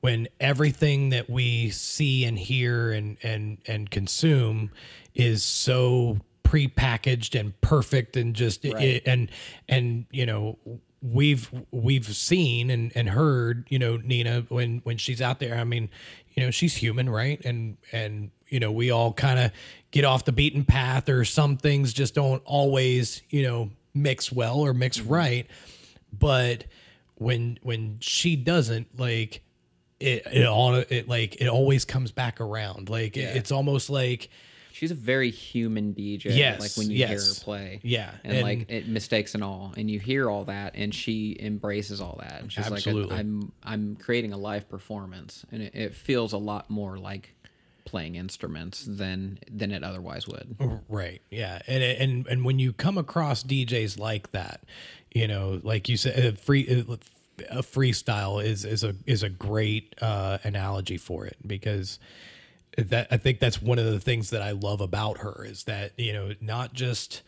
when everything that we see and hear and and and consume is so prepackaged and perfect and just Right. and and you know we've we've seen and, and heard you know Nina when when she's out there. I mean you know she's human right? And and you know we all kind of get off the beaten path or some things just don't always you know mix well or mix mm-hmm. right. But when when she doesn't like it it all it like it always comes back around like it- it's almost like she's a very human DJ Yes, like when you hear her play Yeah, and, and- like it mistakes and all and you hear all that and she embraces all that and she's Absolutely. like I'm I'm creating a live performance and it, it feels a lot more like playing instruments than than it otherwise would Right. Yeah. And and and when you come across DJs like that, you know, like you said, uh, free uh, a freestyle is is a is a great uh, analogy for it because that I think that's one of the things that I love about her is that you know not just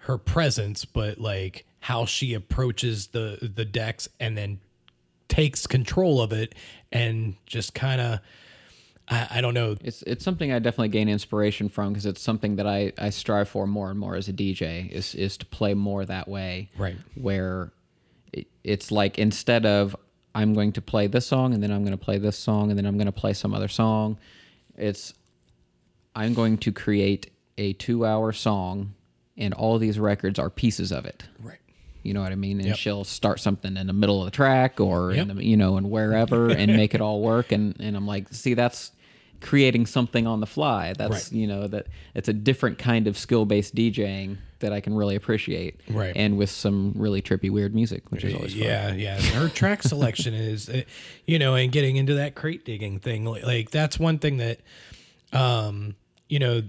her presence but like how she approaches the the decks and then takes control of it and just kind of I, I don't know it's it's something I definitely gain inspiration from because it's something that I, I strive for more and more as a DJ is is to play more that way Right. where it, it's like instead of I'm going to play this song and then I'm going to play this song and then I'm going to play some other song it's I'm going to create a 2 hour song and all these records are pieces of it Right. you know what I mean and Yep. she'll start something in the middle of the track or Yep. in the, you know and wherever and make it all work and and I'm like see that's creating something on the fly that's Right. you know that it's a different kind of skill-based DJing that I can really appreciate Right. and with some really trippy weird music which is always fun. yeah yeah her track selection is uh, you know and getting into that crate digging thing like, like that's one thing that um you know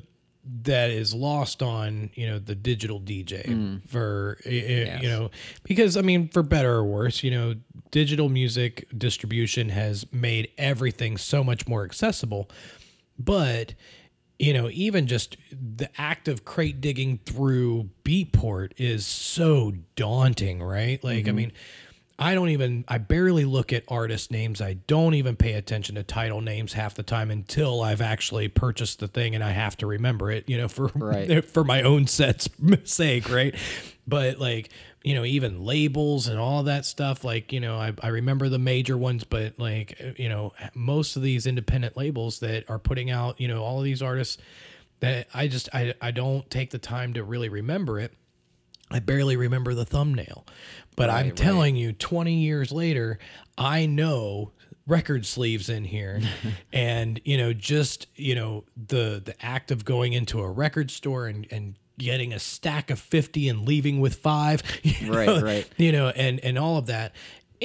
that is lost on you know the digital dj Mm. for uh, you know because i mean for better or worse you know digital music distribution has made everything so much more accessible but you know even just the act of crate digging through beatport is so daunting right like i Mhm. mean i don't even i barely look at artist names. I don't even pay attention to title names half the time until i've actually purchased the thing and i have to remember it you know for Right. for my own set's sake right? But like you know even labels and all that stuff like you know I, I remember the major ones but like you know most of these independent labels that are putting out you know all of these artists that i just i, I don't take the time to really remember it. I barely remember the thumbnail but i'm Right, right. telling you 20 years later i know record sleeves in here and you know just you know the the act of going into a record store and and getting a stack of 50 and leaving with five Right, know, right. you know and and all of that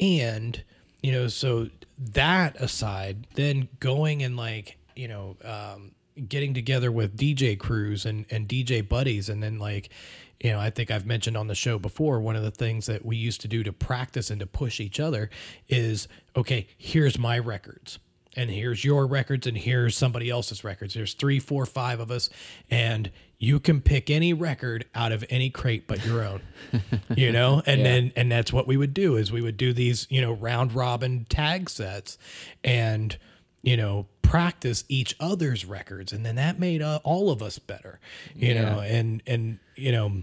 and you know so that aside then going and like you know um getting together with DJ crews and and DJ buddies, and then like. You know, I think I've mentioned on the show before, one of the things that we used to do to practice and to push each other is okay, here's my records and here's your records and here's somebody else's records there's three four five of us and you can pick any record out of any crate but your own you know and Yeah. then and that's what we would do is we would do these you know round robin tag sets and you know practice each other's records and then that made uh, all of us better you Yeah. know and and you know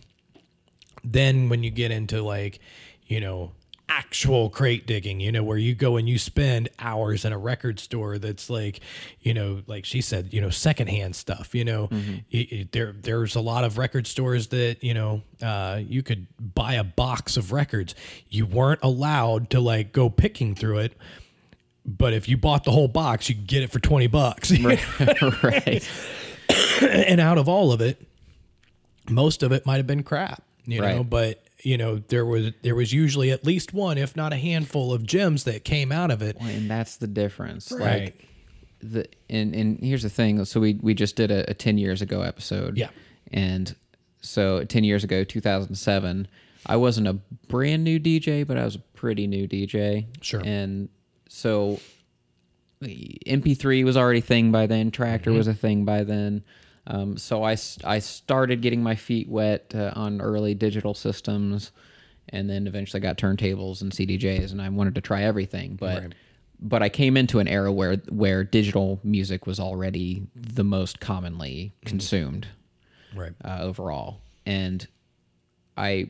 then when you get into like you know actual crate digging you know where you go and you spend hours in a record store that's like you know like she said you know secondhand stuff you know Mm-hmm. Y- y- there there's a lot of record stores that you know uh, you could buy a box of records you weren't allowed to like go picking through it but if you bought the whole box you could get it for 20 bucks right and out of all of it, most of it might have been crap, you know, but you know, there was there was usually at least one, if not a handful of gems that came out of it. Well, and that's the difference. Right. Like the and and here's the thing. So we we just did a, a ten years ago episode. Yeah. And so ten years ago, two thousand seven, I wasn't a brand new DJ, but I was a pretty new DJ. Sure. And so the MP3 was already a thing by then. Traktor Mm-hmm. was a thing by then. Um, so I started getting my feet wet uh, on early digital systems, and then eventually got turntables and CDJs, and I wanted to try everything. But Right. but I came into an era where where digital music was already the most commonly consumed Right. uh, overall, and I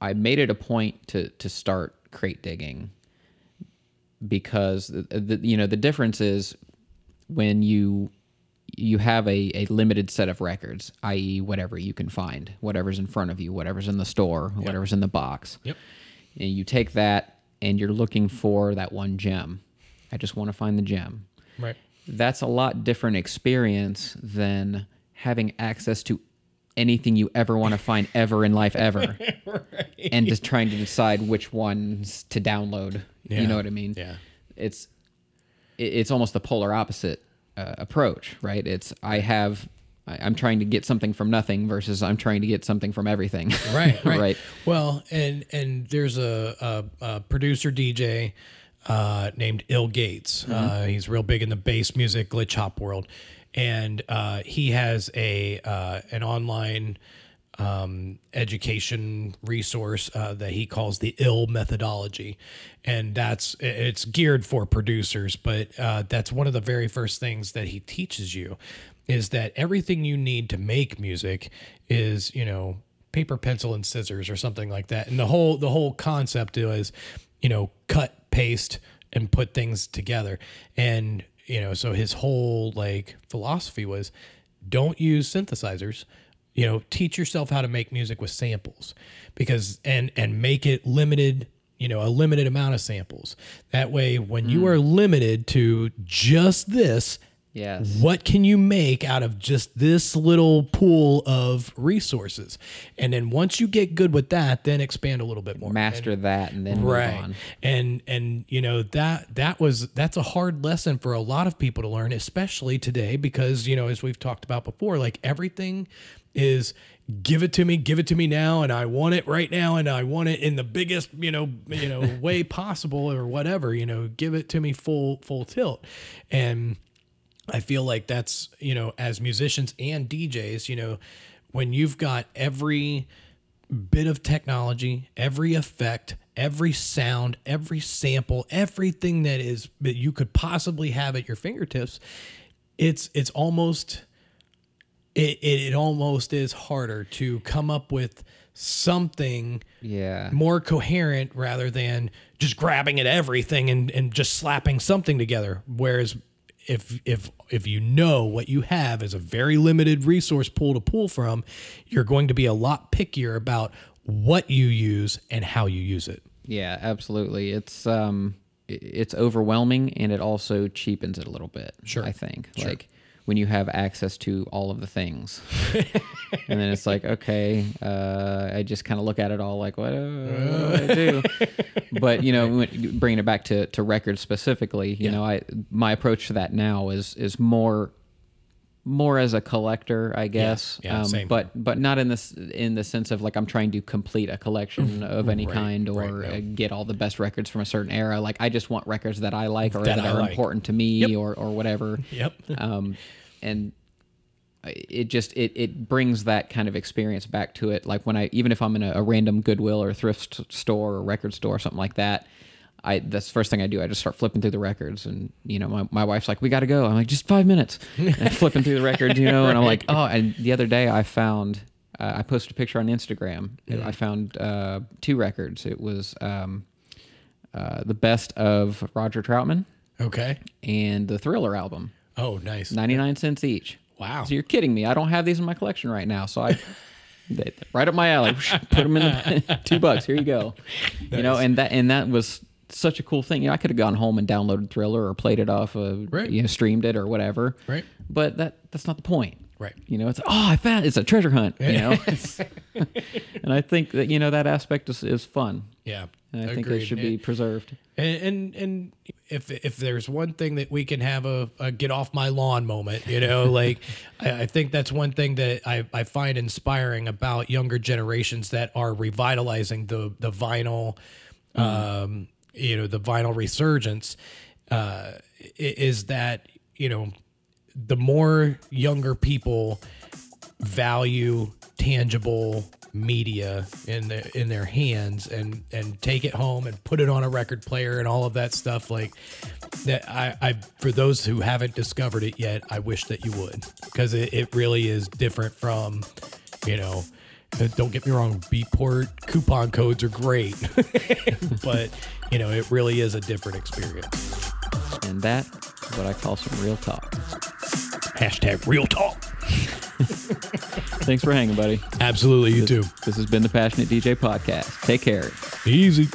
I made it a point to to start crate digging because the, the you know the difference is when you you have a, a limited set of records, i.e., whatever you can find, whatever's in front of you, whatever's in the store, whatever's in the box. Yep. And you take that and you're looking for that one gem. I just want to find the gem. Right. That's a lot different experience than having access to anything you ever want to find ever in life ever. And just trying to decide which ones to download. Yeah. You know what I mean? Yeah. It's it- it's almost the polar opposite uh, approach, right? It's I have I- I'm trying to get something from nothing versus I'm trying to get something from everything. right, right, right. Well, and and there's a, a, a producer DJ uh, named ill.Gates. Uh, he's real big in the bass music glitch hop world, and uh, he has a uh, an online um, education resource uh, that he calls the ill methodology. And that's it's geared for producers but uh, that's one of the very first things that he teaches you is that everything you need to make music is you know paper pencil and scissors or something like that. And the whole the whole concept is you know cut paste and put things together. And you know so his whole like philosophy was don't use synthesizers you know teach yourself how to make music with samples because and and make it limited you know a limited amount of samples. That way when you hmm. are limited to just this Yes. what can you make out of just this little pool of resources and then once you get good with that then expand a little bit more Master that and then move right on. and and you know that that was that's a hard lesson for a lot of people to learn especially today because you know as we've talked about before like everything is give it to me give it to me now and i want it right now and i want it in the biggest you know you know way possible or whatever you know give it to me full full tilt and I feel like that's, you know, as musicians and DJs, you know, when you've got every bit of technology, every effect, every sound, every sample, everything that is that you could possibly have at your fingertips, it's it's almost it, it, it almost is harder to come up with something Yeah. more coherent rather than just grabbing at everything and, and just slapping something together. Whereas if if if you know what you have is a very limited resource pool to pull from, you're going to be a lot pickier about what you use and how you use it. Yeah, absolutely. It's um it's overwhelming and it also cheapens it a little bit. Sure. I think. Sure. Like when you have access to all of the things. and then it's like, okay, uh, I just kind of look at it all like, what, uh, what do I do? but you know, bringing it back to, to records specifically, you know, I my approach to that now is is more more as a collector, I guess. Um, yeah, same but but not in this in the sense of like I'm trying to complete a collection of any Right, kind or right, uh, get all the best records from a certain era. Like I just want records that I like or That that, are like. important to me or or whatever. Yep. Um, and it just it it brings that kind of experience back to it. Like when I even if I'm in a, a random Goodwill or thrift store or record store or something like that. I that's the first thing I do. I just start flipping through the records, and you know, my, my wife's like, "We got to go." I'm like, "Just five minutes." And flipping through the records, you know, and I'm like, "Oh!" And the other day, I found uh, I posted a picture on Instagram. Mm. I found uh, two records. It was um, uh, the best of Roger Troutman, Okay. and the Thriller album. Oh, nice. 99 cents each. Wow. So you're kidding me. I don't have these in my collection right now. So I they, right up my alley. Put them in the two bucks. Here you go. You know, and that and that was such a cool thing. You know, I could have gone home and downloaded Thriller or played it off of Right. you know, streamed it or whatever. Right. But that that's not the point. Right. You know, it's oh, I found it's a treasure hunt, you know. And I think that you know that aspect is, is fun. Yeah. And I think agreed. it should be preserved. And, and and if if there's one thing that we can have a, a get off my lawn moment, you know, like I, I think that's one thing that I, I find inspiring about younger generations that are revitalizing the the vinyl, um, you know, the vinyl resurgence, uh, is that you know, the more younger people value tangible media in their in their hands and and take it home and put it on a record player and all of that stuff like that I, I for those who haven't discovered it yet I wish that you would because it, it really is different from you know Uh, don't get me wrong Beatport coupon codes are great but you know it really is a different experience And that is what I call some real talk. hashtag real talk Thanks for hanging, buddy. Absolutely, you This- too. This has been the Passionate DJ podcast. Take care. easy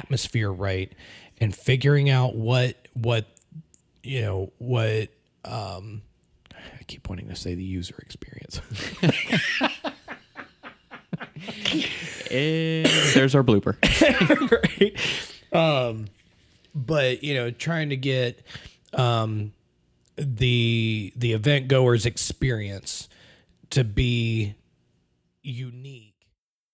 atmosphere right and figuring out what what you know, what um I keep wanting to say the user experience. There's our blooper. right. Um, but you know, trying to get um, the the event goers' experience to be unique